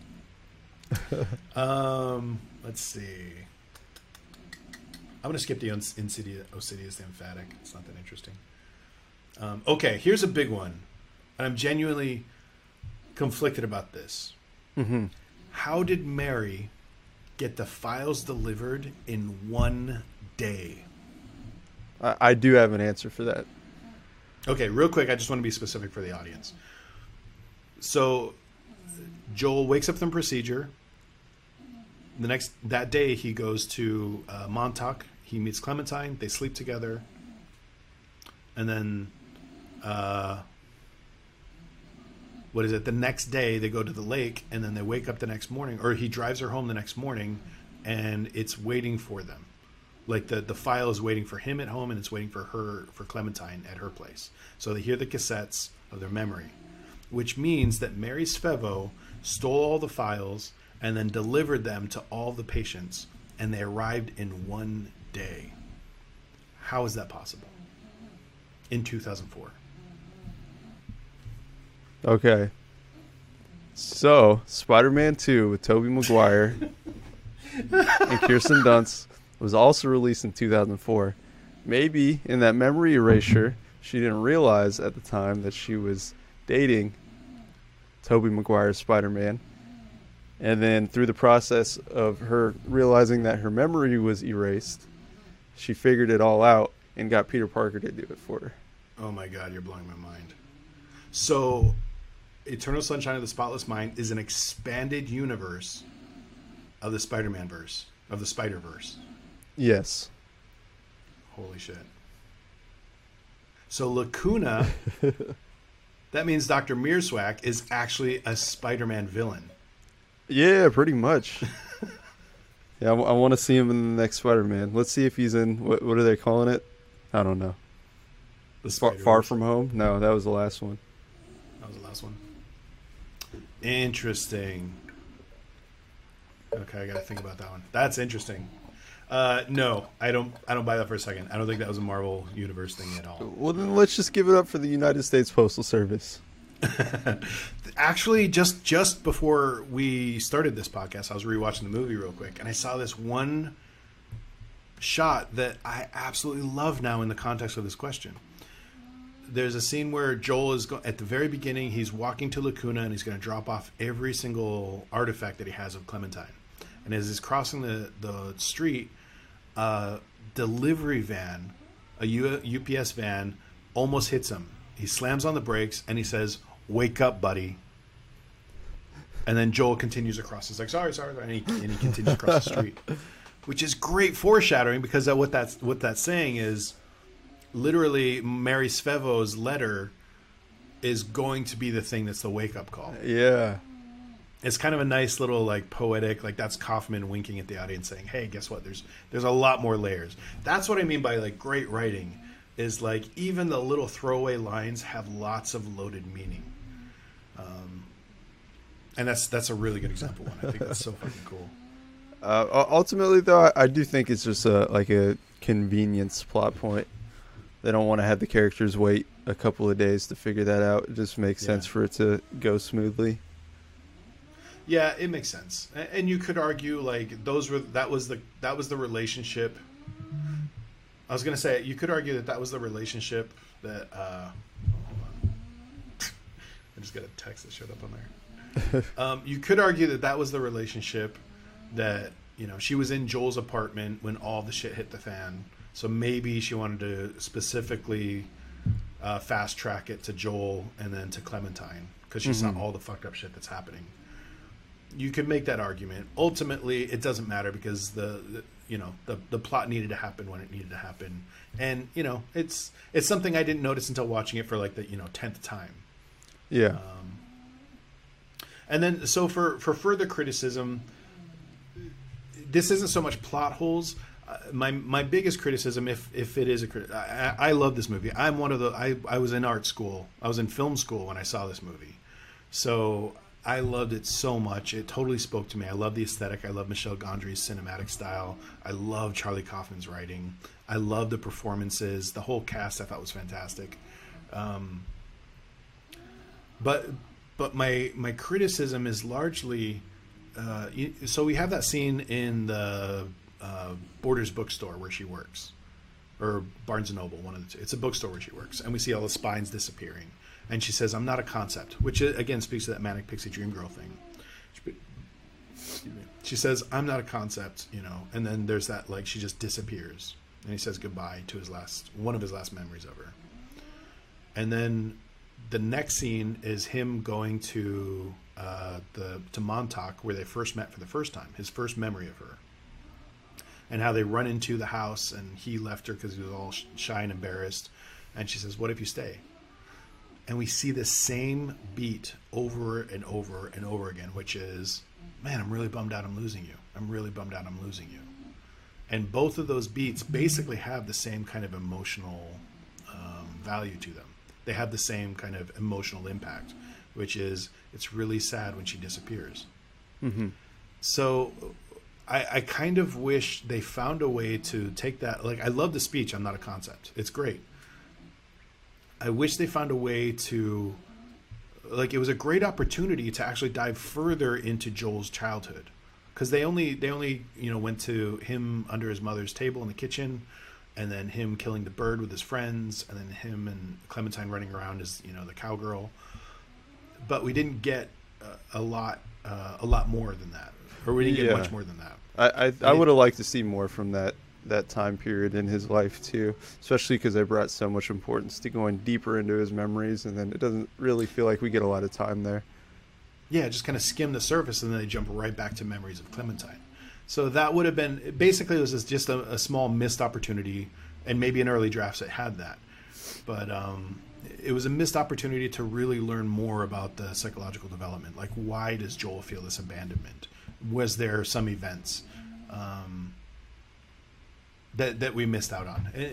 <laughs> um, let's see. I'm gonna skip the Insidious, Osidious the Emphatic. It's not that interesting. Um, okay, here's a big one, and I'm genuinely conflicted about this. Mm-hmm. How did Mary get the files delivered in one day? I, I do have an answer for that. Okay, real quick, I just want to be specific for the audience. So, Joel wakes up from procedure. The next that day, he goes to uh, Montauk. He meets Clementine. They sleep together, and then, uh, what is it? The next day, they go to the lake, and then they wake up the next morning, or he drives her home the next morning, and it's waiting for them like the the file is waiting for him at home and it's waiting for her for Clementine at her place. So they hear the cassettes of their memory, which means that Mary Svevo stole all the files and then delivered them to all the patients, and they arrived in one day. How is that possible? In 2004. Okay. So, Spider-Man 2 with Tobey Maguire and Kirsten Dunst was also released in 2004. Maybe in that memory erasure, she didn't realize at the time that she was dating Tobey Maguire's Spider-Man. And then through the process of her realizing that her memory was erased, she figured it all out and got Peter Parker to do it for her. Oh my god, you're blowing my mind. So, Eternal Sunshine of the Spotless Mind is an expanded universe of the Spider-Man verse, of the Spider-Verse. Yes. Holy shit. So Lacuna, <laughs> that means Dr. Mierzwiak is actually a Spider-Man villain. Yeah, pretty much. <laughs> yeah, I, want to see him in the next Spider-Man. Let's see if he's in. What, what are they calling it? I don't know. The Far, Far from home? No, that was the last one. That was the last one. Interesting. Okay, I gotta think about that one. That's interesting. Uh, no, I don't. I don't buy that for a second. I don't think that was a Marvel Universe thing at all. Well, then let's just give it up for the United States Postal Service. <laughs> Actually, just just before we started this podcast, I was rewatching the movie real quick, and I saw this one shot that I absolutely love now in the context of this question. There's a scene where Joel is go- at the very beginning. He's walking to Lacuna, and he's going to drop off every single artifact that he has of Clementine. And as he's crossing the the street, a delivery van, a U- UPS van, almost hits him. He slams on the brakes and he says, "Wake up, buddy." And then Joel continues across. He's like, "Sorry, sorry," and he, and he continues across the street, <laughs> which is great foreshadowing because that, what that's what that's saying is, literally, Mary Svevo's letter is going to be the thing that's the wake up call. Yeah. It's kind of a nice little like poetic, like that's Kaufman winking at the audience, saying, "Hey, guess what? There's there's a lot more layers." That's what I mean by like great writing, is like even the little throwaway lines have lots of loaded meaning. Um, and that's that's a really good example one. I think that's so fucking cool. <laughs> Uh, ultimately, though, I, I do think it's just a like a convenience plot point. They don't want to have the characters wait a couple of days to figure that out. It just makes sense for it to go smoothly. Yeah, it makes sense, and you could argue like those were that was the that was the relationship. I was gonna say you could argue that that was the relationship that. Uh. I just got a text that showed up on there. <laughs> um, you could argue that that was the relationship that you know she was in Joel's apartment when all the shit hit the fan. So maybe she wanted to specifically uh, fast track it to Joel and then to Clementine because she saw all the fucked up shit that's happening. you could make that argument. Ultimately, it doesn't matter because the, the you know the the plot needed to happen when it needed to happen, and you know it's it's something I didn't notice until watching it for like the you know tenth time. Yeah. And then, so for for further criticism, this isn't so much plot holes. Uh, my my biggest criticism, if if it is a crit, I, I love this movie. I'm one of the I I was in art school. I was in film school when I saw this movie, so I loved it so much. It totally spoke to me. I love the aesthetic. I love Michel Gondry's cinematic style. I love Charlie Kaufman's writing. I love the performances. The whole cast I thought was fantastic. Um, but but my my criticism is largely uh, so we have that scene in the uh, Borders bookstore where she works, or Barnes and Noble, one of the two. It's a bookstore where she works, and we see all the spines disappearing. And she says, "I'm not a concept," which uh, again speaks to that manic pixie dream girl thing. She- says, "I'm not a concept," you know, and then there's that like she just disappears, and he says goodbye to his last one of his last memories of her. And then the next scene is him going to uh, the to Montauk where they first met for the first time, his first memory of her, and how they run into the house and he left her because he was all shy and embarrassed, and she says, "What if you stay?" And we see the same beat over and over and over again, which is, "Man, I'm really bummed out. I'm losing you. I'm really bummed out. I'm losing you." And both of those beats basically have the same kind of emotional um, value to them. They have the same kind of emotional impact, which is it's really sad when she disappears. Mm-hmm. So I, I kind of wish they found a way to take that. Like, I love the speech, I'm not a concept. It's great. I wish they found a way to. Like, it was a great opportunity to actually dive further into Joel's childhood. Because they only, they only, you know, went to him under his mother's table in the kitchen, and then him killing the bird with his friends, and then him and Clementine running around as, you know, the cowgirl. But we didn't get a, a lot uh, a lot more than that. Or we didn't get much more than that. I I, I would have liked to see more from that that time period in his life too, especially because they brought so much importance to going deeper into his memories, and then it doesn't really feel like we get a lot of time there. yeah just kind of skim the surface and then they jump right back to memories of clementine so that would have been basically it was just a, a small missed opportunity and maybe in early drafts it had that. But um, it was a missed opportunity to really learn more about the psychological development. Like why does joel feel this abandonment? Was there some events um, that that we missed out on? Eh,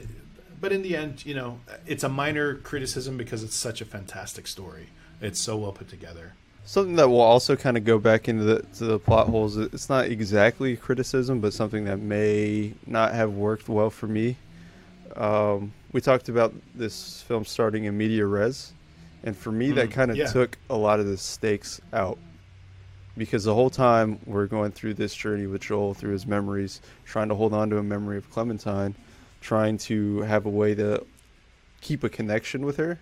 but in the end you know it's a minor criticism because it's such a fantastic story. It's so well put together Something that will also kind of go back into the to the plot holes. It's not exactly a criticism, but something that may not have worked well for me. Um, we talked about this film starting in media res, and for me, that Mm, kind of yeah. took a lot of the stakes out. Because the whole time we're going through this journey with Joel through his memories, trying to hold on to a memory of Clementine, trying to have a way to keep a connection with her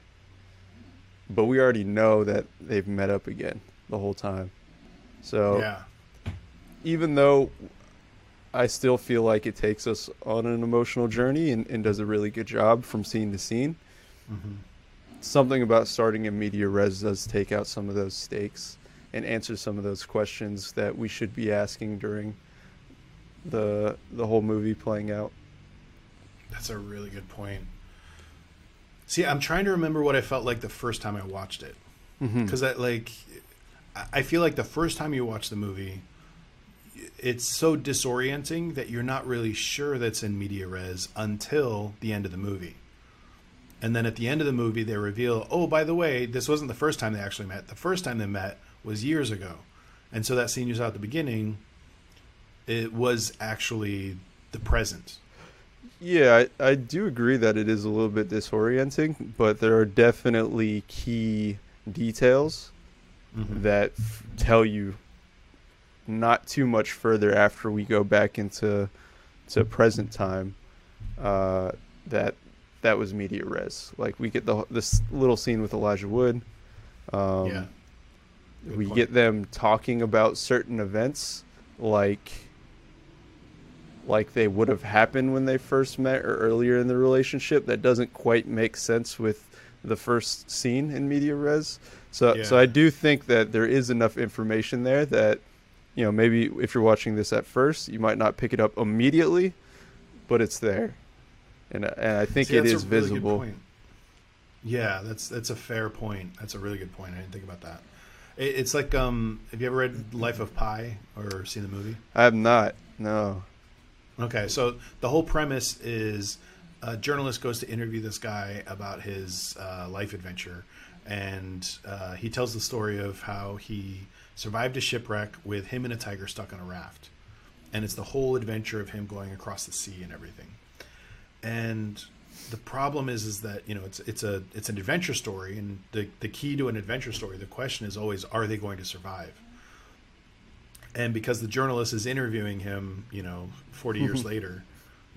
but we already know that they've met up again the whole time. So yeah even though I still feel like it takes us on an emotional journey and, and does a really good job from scene to scene, mm-hmm. something about starting in media res does take out some of those stakes and answer some of those questions that we should be asking during the the whole movie playing out. That's a really good point. See, I'm trying to remember what I felt like the first time I watched it, mm-hmm. because I like, I- I feel like the first time you watch the movie, it's so disorienting that you're not really sure that's in media res until the end of the movie. And then at the end of the movie, they reveal, oh, by the way, this wasn't the first time they actually met. The first time they met was years ago. And so that scene you saw at the beginning, it was actually the present. Yeah, I, I do agree that it is a little bit disorienting, but there are definitely key details that f- tell you not too much further after we go back into to present time uh, that that was media res. Like we get the this little scene with Elijah Wood. Um, yeah. Good we point. get them talking about certain events like like they would have happened when they first met or earlier in the relationship that doesn't quite make sense with the first scene in media res so so i do think that there is enough information there that you know, maybe if you're watching this at first, you might not pick it up immediately, but it's there, and and I think See, it is really visible. Yeah, that's that's a fair point. That's a really good point. I didn't think about that. It, it's like, um, have you ever read Life of Pi or seen the movie? I have not. No. Okay, so the whole premise is a journalist goes to interview this guy about his uh, life adventure, and uh, he tells the story of how he survived a shipwreck with him and a tiger stuck on a raft, and it's the whole adventure of him going across the sea and everything. And the problem is, is that you know it's it's a it's an adventure story, and the the key to an adventure story, the question is always, are they going to survive? And because the journalist is interviewing him, you know, 40 years <laughs> later,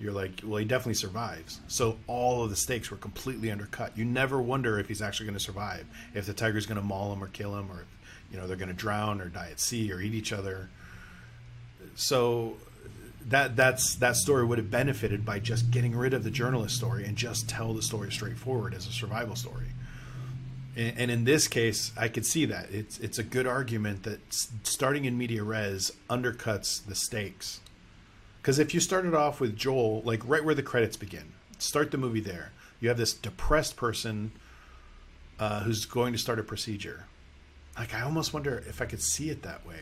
you're like, well, he definitely survives. So all of the stakes were completely undercut. You never wonder if he's actually going to survive, if the tiger's going to maul him or kill him, or you know they're going to drown or die at sea or eat each other. So that that's that story would have benefited by just getting rid of the journalist story and just tell the story straightforward as a survival story. And, in this case, I could see that it's it's a good argument that starting in media res undercuts the stakes. Because if you started off with Joel, like right where the credits begin, start the movie there. You have this depressed person uh, who's going to start a procedure. Like I almost wonder if I could see it that way.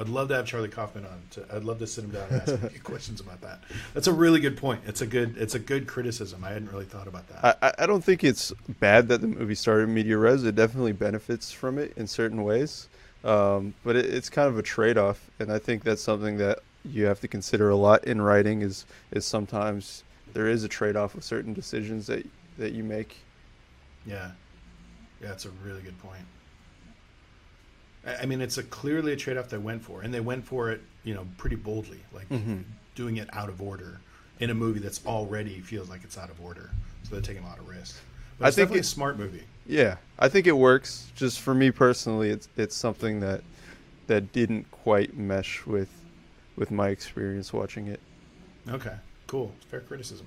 I'd love to have Charlie Kaufman on. To, I'd love to sit him down and ask him a few <laughs> questions about that. That's a really good point. It's a good. It's a good criticism. I hadn't really thought about that. I, I- don't think it's bad that the movie started media res. It definitely benefits from it in certain ways, um, but it, it's kind of a trade off, and I think that's something that you have to consider a lot in writing. Is is sometimes there is a trade off of certain decisions that that you make. Yeah, yeah, that's a really good point. I I mean, it's a clearly a trade-off they went for, and they went for it, you know, pretty boldly, like mm-hmm. doing it out of order in a movie that's already feels like it's out of order. So they're taking a lot of risks. But I it's think definitely it- a smart movie. Yeah, I think it works. Just for me personally, it's it's something that that didn't quite mesh with with my experience watching it. Okay, cool. Fair criticism.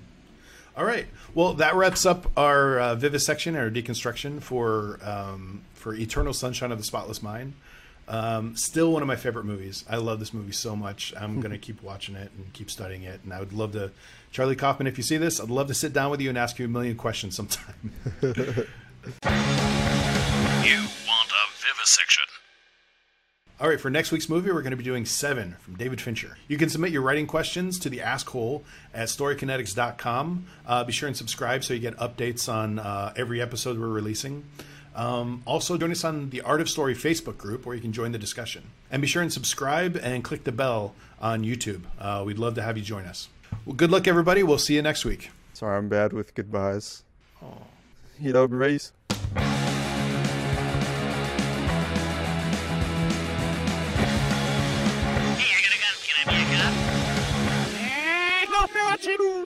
All right. Well, that wraps up our uh, vivisection, our deconstruction for um, for Eternal Sunshine of the Spotless Mind. Um, still one of my favorite movies. I love this movie so much. I'm <laughs> going to keep watching it and keep studying it. And I would love to, Charlie Kaufman, if you see this, I'd love to sit down with you and ask you a million questions sometime. <laughs> <laughs> You want a vivisection. All right, for next week's movie, we're going to be doing Seven from David Fincher. You can submit your writing questions to the Ask Hole at storykinetics.com. Uh, be sure and subscribe so you get updates on uh, every episode we're releasing. Um, also, join us on the Art of Story Facebook group where you can join the discussion. And be sure and subscribe and click the bell on YouTube. Uh, we'd love to have you join us. Well, good luck, everybody. We'll see you next week. Sorry, I'm bad with goodbyes. Oh. You know, Grace. Tiro!